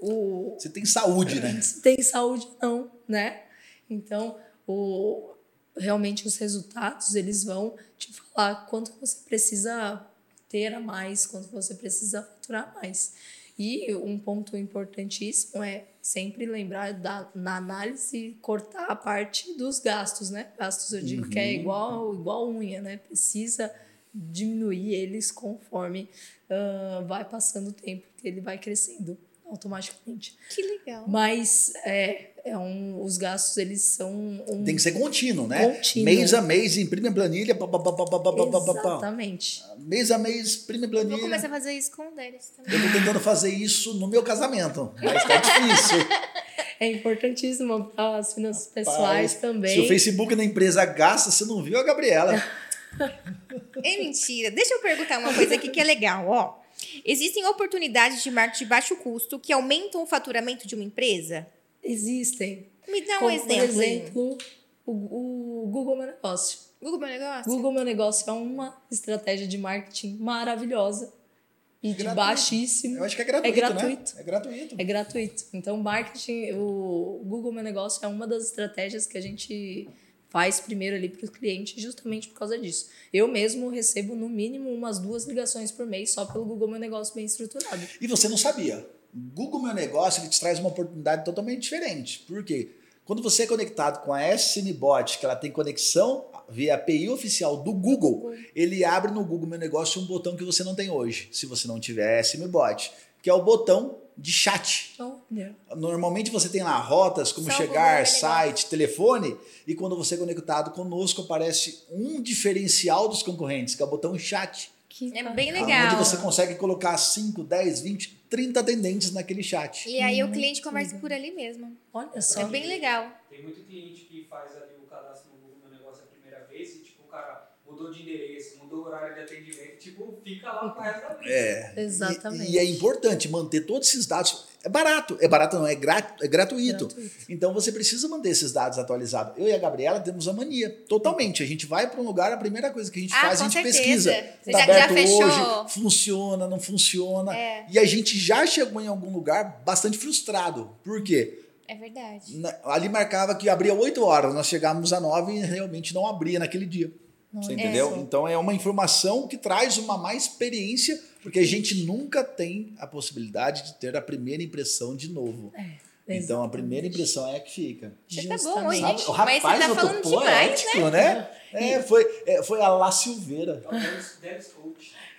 o, Você tem saúde, né? se tem saúde não, né? Então, o, realmente os resultados, eles vão te falar quanto você precisa ter a mais, quanto você precisa faturar mais. E um ponto importantíssimo é sempre lembrar da, na análise cortar a parte dos gastos, né? Gastos eu digo que é igual, igual unha, né? Precisa diminuir eles conforme ah, vai passando o tempo, que ele vai crescendo automaticamente. Que legal. Mas é, é um, os gastos eles são. Um Tem que ser contínuo, né? Contínuo. Mês a mês, imprime a planilha. Pá, pá, pá, pá, pá, Exatamente. Pá, pá. Mês a mês, imprime a planilha. Eu vou começar a fazer isso com o Denis também. Eu tô tentando fazer isso no meu casamento, mas tá difícil. É importantíssimo para as finanças Rapaz, pessoais também. Se o Facebook da empresa gasta, você não viu a Gabriela. é mentira. Deixa eu perguntar uma coisa aqui que é legal, ó. Existem oportunidades de marketing de baixo custo que aumentam o faturamento de uma empresa? Existem. Me dá um como, exemplo. por exemplo, o, o Google Meu Negócio. Google Meu Negócio? Google Meu Negócio é uma estratégia de marketing maravilhosa e de Gratuito. baixíssimo. Eu acho que é gratuito, É gratuito. né? É gratuito. É gratuito. Então, marketing, o Google Meu Negócio é uma das estratégias que a gente faz primeiro ali para o cliente, justamente por causa disso. Eu mesmo recebo, no mínimo, umas duas ligações por mês só pelo Google Meu Negócio bem estruturado. E você não sabia. Google Meu Negócio ele te traz uma oportunidade totalmente diferente. Por quê? Quando você é conectado com a SNBot, que ela tem conexão via API oficial do Google, ele abre no Google Meu Negócio um botão que você não tem hoje, se você não tiver SMBot, que é o botão de chat. Então, né? Normalmente você tem lá rotas, como chegar, Meu site, telefone, e quando você é conectado conosco aparece um diferencial dos concorrentes, que é o botão chat. Que É bem bacana. legal. Onde você consegue colocar 5, 10, 20, 30 atendentes naquele chat. E aí o cliente conversa por ali mesmo. Olha só. É bem legal. Tem muito cliente que faz ali o cadastro no Google Meu Negócio a primeira vez e, tipo, o cara mudou de endereço, mudou o horário de atendimento, tipo, fica lá pro resto da vida. É. Exatamente. E, e é importante manter todos esses dados. É barato. É barato não, é, gra- é gratuito. Gratuito. Então você precisa manter esses dados atualizados. Eu e a Gabriela temos a mania. Totalmente. A gente vai para um lugar, a primeira coisa que a gente Ah, faz, a gente certeza. pesquisa. Você Tá já- já aberto fechou? hoje, funciona, não funciona. É. E a gente já chegou em algum lugar bastante frustrado. Por quê? É verdade. Na- ali marcava que abria 8 horas, nós chegávamos a 9 e realmente não abria naquele dia. Você Olha entendeu? só. Então é uma informação que traz uma má experiência, porque a gente nunca tem a possibilidade de ter a primeira impressão de novo. É, então a primeira impressão é a que fica. Você tá bom Sabe? gente. O Mas você rapaz tá falando demais, né? poético, né? É, foi, é, foi a La Silveira. É.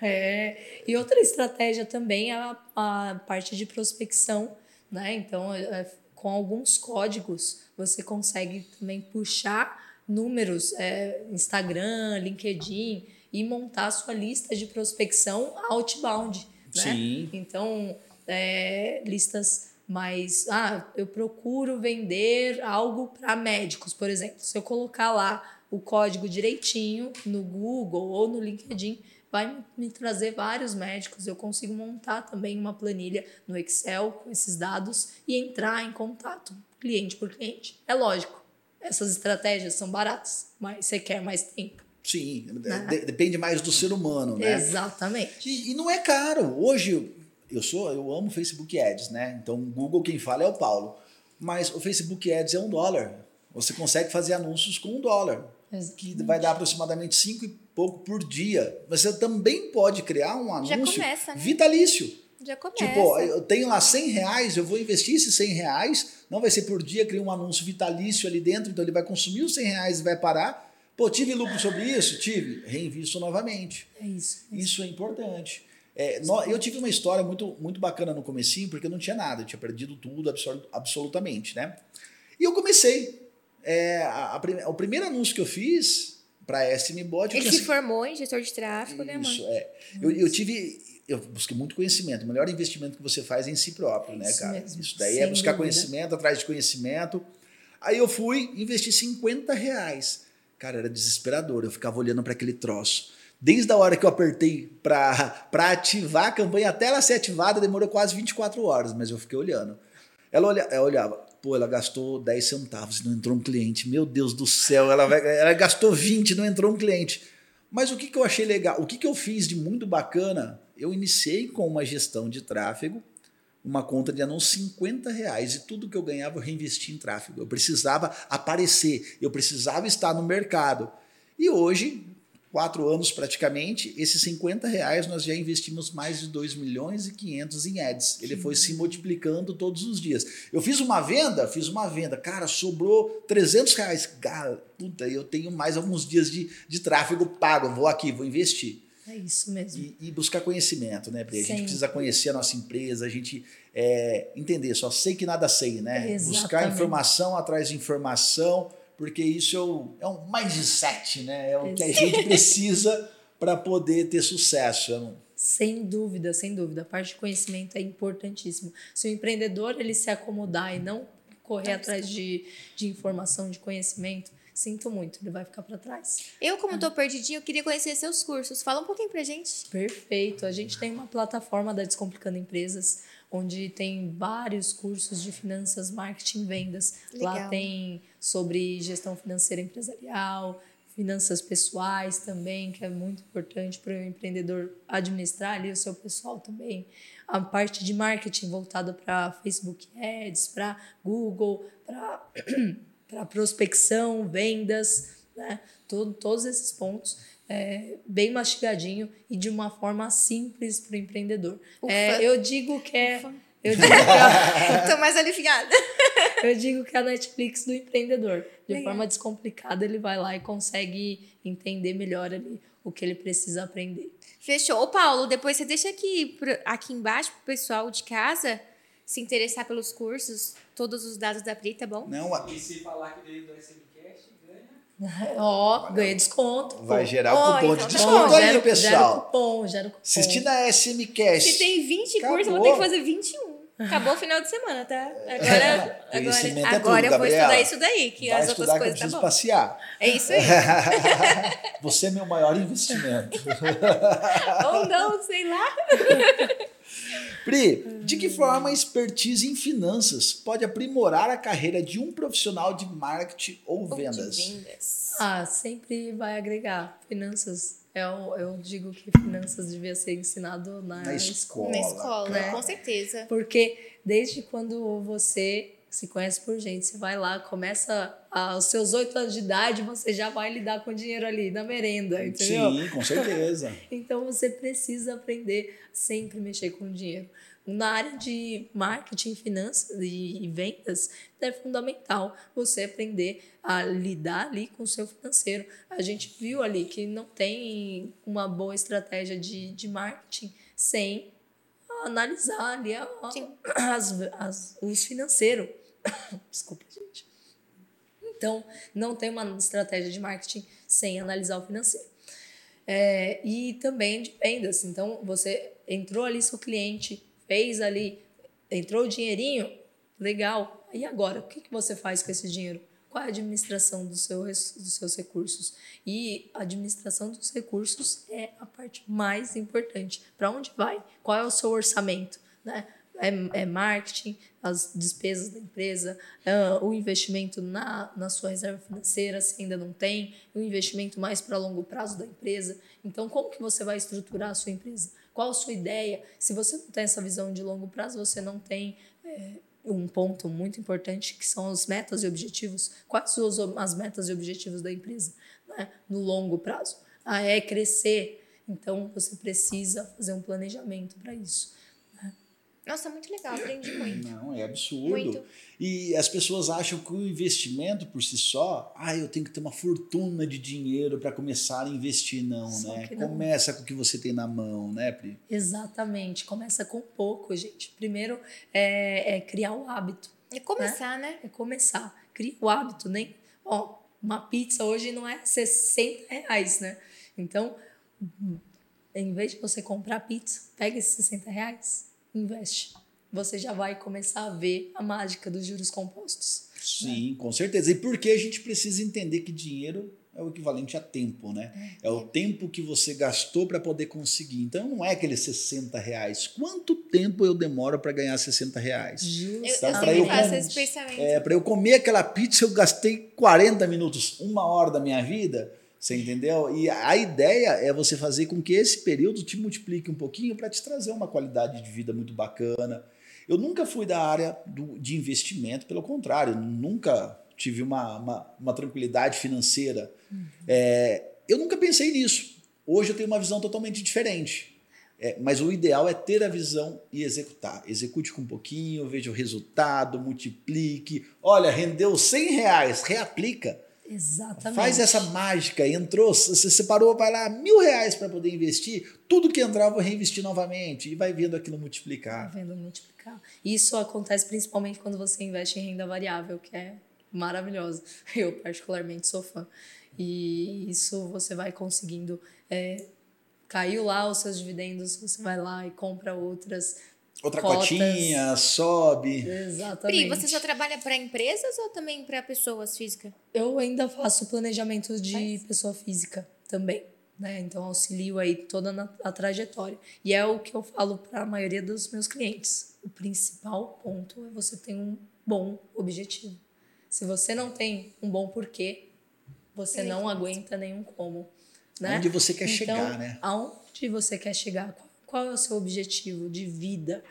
É, e outra estratégia também é a, a parte de prospecção, né? Então, é, com alguns códigos, você consegue também puxar números, é, Instagram, LinkedIn, e montar a sua lista de prospecção outbound, né? Sim. Então, é, listas mais. Ah, eu procuro vender algo para médicos, por exemplo. Se eu colocar lá o código direitinho no Google ou no LinkedIn, vai me trazer vários médicos. Eu consigo montar também uma planilha no Excel com esses dados e entrar em contato cliente por cliente. É lógico, essas estratégias são baratas, mas você quer mais tempo. Sim, Ah. de- depende mais do ser humano, né? Exatamente. E, e não é caro. Hoje eu sou, eu amo Facebook Ads, né? Então Google quem fala é o Paulo. Mas o Facebook Ads é um dólar. Você consegue fazer anúncios com um dólar, que vai dar aproximadamente cinco e pouco por dia. Você também pode criar um Já anúncio começa, né? vitalício. Já começa. Tipo, eu tenho lá 100 reais, eu vou investir esses 100 reais, não vai ser por dia, cria um anúncio vitalício ali dentro, então ele vai consumir os 100 reais e vai parar. Pô, tive lucro sobre isso? Tive. Reinvisto novamente. É isso. Isso é importante. É, nó- eu tive uma história muito, muito bacana no comecinho, porque eu não tinha nada, eu tinha perdido tudo absol- absolutamente, né? E eu comecei. É, a, a o primeiro anúncio que eu fiz para SMBot... eu Ele se formou em gestor de tráfego, né, mano? isso, é. Eu, eu tive. Eu busquei muito conhecimento. O melhor investimento que você faz é em si próprio, né, Isso cara? mesmo, Isso daí é buscar dúvida. conhecimento, atrás de conhecimento. Aí eu fui investir 50 reais. Cara, era desesperador. Eu ficava olhando para aquele troço. Desde a hora que eu apertei para ativar a campanha até ela ser ativada, demorou quase 24 horas, mas eu fiquei olhando. Ela, olha, ela olhava, pô, ela gastou 10 centavos e não entrou um cliente. Meu Deus do céu, ela, vai- ela gastou 20 e não entrou um cliente. Mas o que, que eu achei legal? O que, que eu fiz de muito bacana? Eu iniciei com uma gestão de tráfego, uma conta de anúncio 50 reais e tudo que eu ganhava eu reinvesti em tráfego. Eu precisava aparecer, eu precisava estar no mercado. E hoje, quatro anos praticamente, esses 50 reais nós já investimos mais de 2 milhões e 500 em ads. Ele foi se multiplicando todos os dias. Eu fiz uma venda, fiz uma venda, cara, sobrou 300 reais. Cara, puta, eu tenho mais alguns dias de, de tráfego pago, vou aqui, vou investir. É isso mesmo. E, e buscar conhecimento, né, Pri? A gente Sim. precisa conhecer a nossa empresa, a gente é, entender, só sei que nada sei, né? Buscar Exatamente. informação atrás de informação, porque isso é, o, é um mindset, né? É o que a gente precisa para poder ter sucesso. Não- Sem dúvida, sem dúvida. A parte de conhecimento é importantíssimo. Se o empreendedor ele se acomodar e não correr atrás de, de informação, de conhecimento, sinto muito, ele vai ficar para trás. Eu, como tô perdidinho, eu queria conhecer seus cursos. Fala um pouquinho pra gente. Perfeito. A gente tem uma plataforma da Descomplicando Empresas, onde tem vários cursos de finanças, marketing e vendas. Lá Legal. tem sobre gestão financeira empresarial, finanças pessoais também, que é muito importante para o empreendedor administrar ali o seu pessoal também. A parte de marketing voltada para Facebook Ads, para Google, para para prospecção, vendas, né? Todo, todos esses pontos é, bem mastigadinho e de uma forma simples para o empreendedor. É, eu digo que é Ufa. eu digo que é, tô mais aliviada. eu digo que é a Netflix do empreendedor. De Legal. forma descomplicada, ele vai lá e consegue entender melhor ali o que ele precisa aprender. Fechou. Ô, Paulo, depois você deixa aqui, aqui embaixo pro pessoal de casa se interessar pelos cursos, todos os dados da Pri, tá bom? Não, a- E se falar que veio do SMCast, Ó, ganha desconto. vai pô. gerar o cupom então de tá desconto bom. aí, gera, Gera pessoal. cupom, gera cupom. Assistindo a SMCast. Se tem 20 Acabou. cursos, eu vou ter que fazer 21. Acabou o final de semana, tá? Agora, Conhecimento agora, é agora tudo, eu vou Gabriela. estudar isso daí, que Vai as outras estudar que eu coisas tá preciso bom. passear. É isso aí. Você é meu maior investimento. Ou não, sei lá. Pri, de que forma a expertise em finanças pode aprimorar a carreira de um profissional de marketing ou Ou de vendas? vendas. Ah, sempre vai agregar. Finanças, eu, eu digo que finanças devia ser ensinado na, Na escola. Na escola, né? com certeza. Porque desde quando você se conhece por gente, você vai lá, começa aos seus oito anos de idade, você já vai lidar com dinheiro ali na merenda, entendeu? Sim, com certeza. Então você precisa aprender a sempre mexer com dinheiro. Na área de marketing, finanças e vendas, é fundamental você aprender a lidar ali com o seu financeiro. A gente viu ali que não tem uma boa estratégia de, de marketing sem analisar ali a- as, as, os financeiros. Desculpa, gente. Então, não tem uma estratégia de marketing sem analisar o financeiro. É, e também de vendas. Então, você entrou ali seu cliente, fez ali, entrou o dinheirinho, legal. E agora, o que, que você faz com esse dinheiro? Qual é a administração do seu, dos seus recursos? E a administração dos recursos é a parte mais importante. Para onde vai? Qual é o seu orçamento? Né? É, é marketing, as despesas da empresa, ah, o investimento na, na sua reserva financeira, se ainda não tem, o investimento mais para longo prazo da empresa. Então, como que você vai estruturar a sua empresa? Qual a sua ideia? Se você não tem essa visão de longo prazo, você não tem é, um ponto muito importante que são as metas e objetivos. Quais são as metas e objetivos da empresa né? no longo prazo? ah, é crescer. Então você precisa fazer um planejamento para isso. Nossa, muito legal, aprendi muito. Não, é absurdo. Muito. E as pessoas acham que o investimento por si só, ah, eu tenho que ter uma fortuna de dinheiro para começar a investir. Não, Só né? não. Começa com o que você tem na mão, né, Pri? Exatamente. Começa com pouco, gente. Primeiro é, é criar o hábito. E começar, né? É começar. Cria o hábito, nem. Ó, uma pizza hoje não é 60 reais, né? Então, em vez de você comprar pizza, pega esses 60 reais, investe. Você já vai começar a ver a mágica dos juros compostos. Sim, com certeza. E porque a gente precisa entender que dinheiro é o equivalente a tempo, né? É, o tempo que você gastou para poder conseguir. Então não é aqueles 60 reais. Quanto tempo eu demoro para ganhar 60 reais? Eu Então, eu com- pensamento. É, para eu comer aquela pizza, eu gastei 40 minutos, uma hora da minha vida. Você entendeu? E a ideia é você fazer com que esse período te multiplique um pouquinho para te trazer uma qualidade de vida muito bacana. Eu nunca fui da área do- de investimento, pelo contrário, nunca tive uma, uma, uma tranquilidade financeira. É, eu nunca pensei nisso. Hoje eu tenho uma visão totalmente diferente. É, mas o ideal é ter a visão e executar. Execute com um pouquinho, veja o resultado, multiplique. Olha, rendeu 100 reais, reaplica. Exatamente. Faz essa mágica. Entrou, você separou, vai lá, mil reais para poder investir. Tudo que entrar, eu vou reinvestir novamente. E vai vendo aquilo multiplicar. vendo multiplicar. Isso acontece principalmente quando você investe em renda variável, que é maravilhoso. Eu, particularmente, sou fã. E isso você vai conseguindo. é, caiu lá os seus dividendos, você vai lá e compra outras. Outra Cotas. cotinha, sobe. Exatamente. Pri, você só trabalha para empresas ou também para pessoas físicas? Eu ainda faço planejamento de Faz? pessoa física também, né? Então auxilio aí toda na- a trajetória. E é o que eu falo para a maioria dos meus clientes. O principal ponto é você ter um bom objetivo. Se você não tem um bom porquê, você não aguenta nenhum como, né? Onde você quer então, chegar, né? Aonde você quer chegar? Qual é o seu objetivo de vida?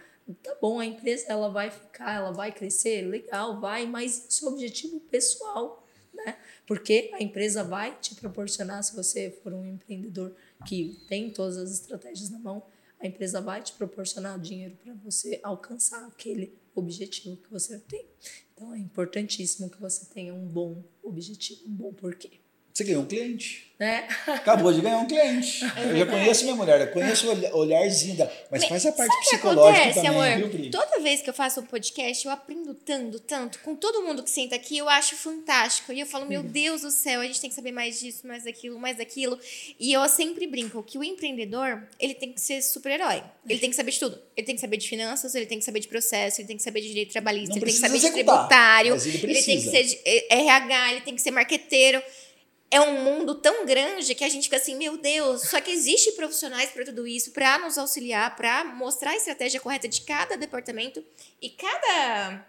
Tá bom, a empresa ela vai ficar, ela vai crescer, legal, vai, mas seu objetivo pessoal, né? Porque a empresa vai te proporcionar, se você for um empreendedor que tem todas as estratégias na mão, a empresa vai te proporcionar dinheiro para você alcançar aquele objetivo que você tem. Então é importantíssimo que você tenha um bom objetivo, um bom porquê, Você ganhou um cliente. né? Acabou de ganhar um cliente. eu já conheço minha mulher, eu conheço o olha- olharzinho dela. Mas faz a parte psicológica acontece, também, amor? viu, Pri? Toda vez que eu faço um podcast, eu aprendo tanto, tanto. Com todo mundo que senta aqui, eu acho fantástico. E eu falo, meu Deus do céu, a gente tem que saber mais disso, mais daquilo, mais daquilo. E eu sempre brinco que o empreendedor, ele tem que ser super-herói. Ele tem que saber de tudo. Ele tem que saber de finanças, ele tem que saber de processo, ele tem que saber de direito trabalhista, Não ele tem que saber de executar, tributário, mas ele ele tem que ser de eh, RH, ele tem que ser marqueteiro. É um mundo tão grande que a gente fica assim, meu Deus, só que existe profissionais para tudo isso, para nos auxiliar, para mostrar a estratégia correta de cada departamento e cada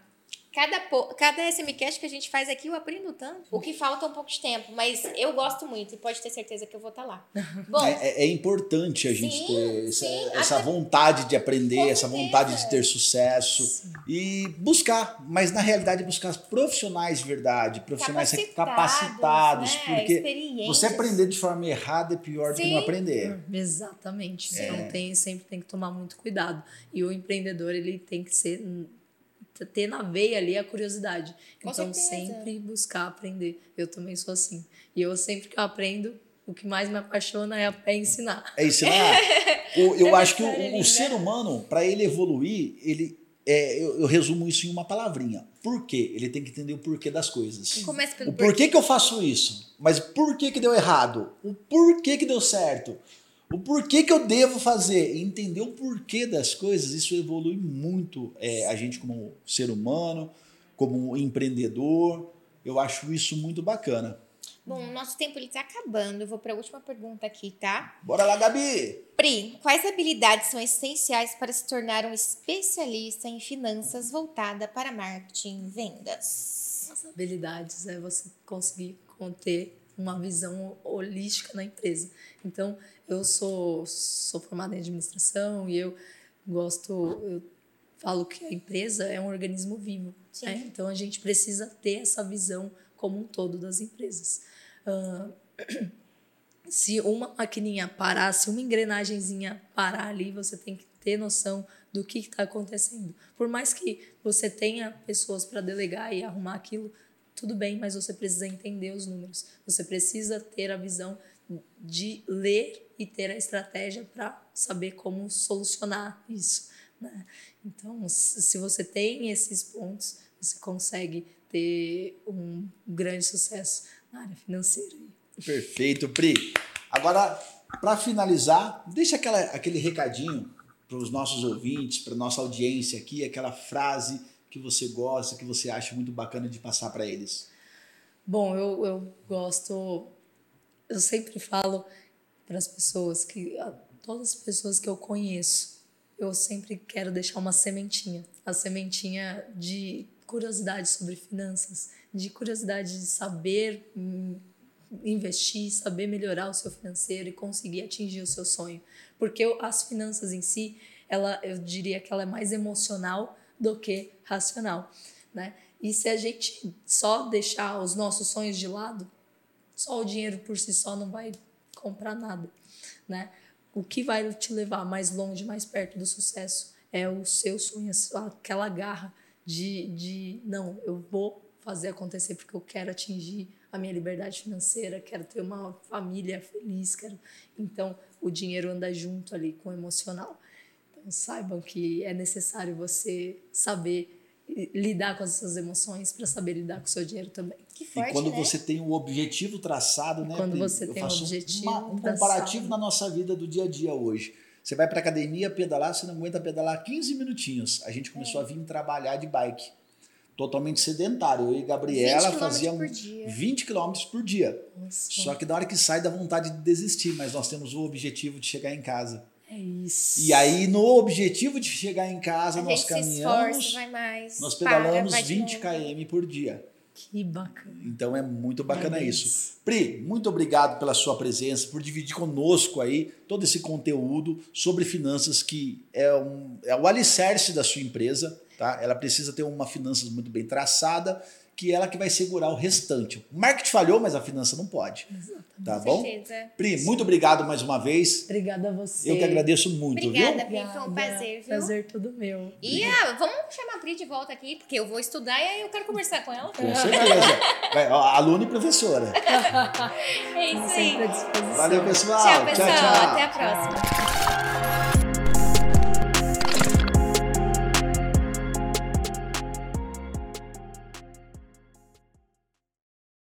cada cada SMCast que a gente faz aqui eu aprendo tanto. O que falta é um pouco de tempo, mas eu gosto muito e pode ter certeza que eu vou estar lá. Bom, É, é- é importante a gente Sim, ter essa, sim. essa vontade de aprender, essa vontade de ter sucesso e buscar, mas na realidade buscar profissionais de verdade, profissionais capacitados, né? porque você aprender de forma errada é pior do que não Sim. aprender. Exatamente. É. Então tem, sempre tem que tomar muito cuidado. E o empreendedor, ele tem que ser ter na veia ali a curiosidade. Com então certeza. sempre buscar aprender. Eu também sou assim. E eu sempre que eu aprendo, o que mais me apaixona é, é ensinar. É ensinar. O- eu É acho que o, o linda. ser humano, para ele evoluir, ele é, eu, eu resumo isso em uma palavrinha. Por quê? Ele tem que entender o porquê das coisas. Começa pelo O porquê que eu faço isso? Mas por que que deu errado? O porquê que deu certo? O porquê que eu devo fazer? Entender o porquê das coisas, isso evolui muito é, a gente como ser humano, como empreendedor. Eu acho isso muito bacana. Bom, o nosso tempo ele tá acabando. Eu vou para a última pergunta aqui, tá? Bora lá, Gabi! Pri, quais habilidades são essenciais para se tornar um especialista em finanças voltada para marketing e vendas? As habilidades é você conseguir conter uma visão holística na empresa. Então, eu sou, sou formada em administração e eu gosto, eu falo que a empresa é um organismo vivo. Né? Então, a gente precisa ter essa visão como um todo das empresas. Ah, se uma maquininha parar, se uma engrenagemzinha parar ali, você tem que ter noção do que está acontecendo. Por mais que você tenha pessoas para delegar e arrumar aquilo, tudo bem, mas você precisa entender os números. Você precisa ter a visão de ler e ter a estratégia para saber como solucionar isso. Né? Então, se você tem esses pontos, você consegue ter um grande sucesso na área financeira. Perfeito, Pri. Agora, para finalizar, deixa aquela, aquele recadinho para os nossos ouvintes, para nossa audiência aqui, aquela frase que você gosta, que você acha muito bacana de passar para eles. Bom, eu, eu gosto, eu sempre falo para as pessoas que, todas as pessoas que eu conheço, eu sempre quero deixar uma sementinha, a sementinha de curiosidade sobre finanças, de curiosidade de saber hum, investir, saber melhorar o seu financeiro e conseguir atingir o seu sonho. Porque as finanças em si, ela, eu diria que ela é mais emocional do que racional, né? E se a gente só deixar os nossos sonhos de lado, só o dinheiro por si só não vai comprar nada, né? O que vai te levar mais longe, mais perto do sucesso é o seu sonho, aquela garra de, de não, eu vou fazer acontecer porque eu quero atingir a minha liberdade financeira, quero ter uma família feliz, quero. Então, o dinheiro anda junto ali com o emocional. Saibam que é necessário você saber lidar com as suas emoções para saber lidar com o seu dinheiro também. Que forte, e quando né? você tem o objetivo traçado, né? Quando você tem um objetivo uma, um comparativo na nossa vida do dia a dia hoje. Você vai para academia pedalar, você não aguenta pedalar 15 minutinhos. A gente começou é. a vir trabalhar de bike totalmente sedentário. Eu e Gabriela fazíamos 20 quilômetros por dia. Nossa. Só que na hora que sai dá vontade de desistir, mas nós temos o objetivo de chegar em casa. É isso. E aí, no objetivo de chegar em casa, a nós caminhamos. Esforça, mais, nós pedalamos para, 20 km por dia. Que bacana. Então é muito bacana isso. Pri, muito obrigado pela sua presença, por dividir conosco aí todo esse conteúdo sobre finanças que é, um, é o alicerce da sua empresa. Tá? Ela precisa ter uma finanças muito bem traçada, que ela que vai segurar o restante. O marketing falhou, mas a finança não pode. Exatamente. Tá bom? Certeza. Pri, muito obrigado mais uma vez. Obrigada a você. Eu que agradeço muito, Obrigada, viu? Pri, foi um prazer, viu? Prazer todo meu. E ah, vamos chamar a Pri de volta aqui, porque eu vou estudar e aí eu quero conversar com ela. Com certeza. Vai, ó, aluna e professora. é isso aí. Valeu, pessoal. Tchau, pessoal. Tchau, tchau. Até a próxima.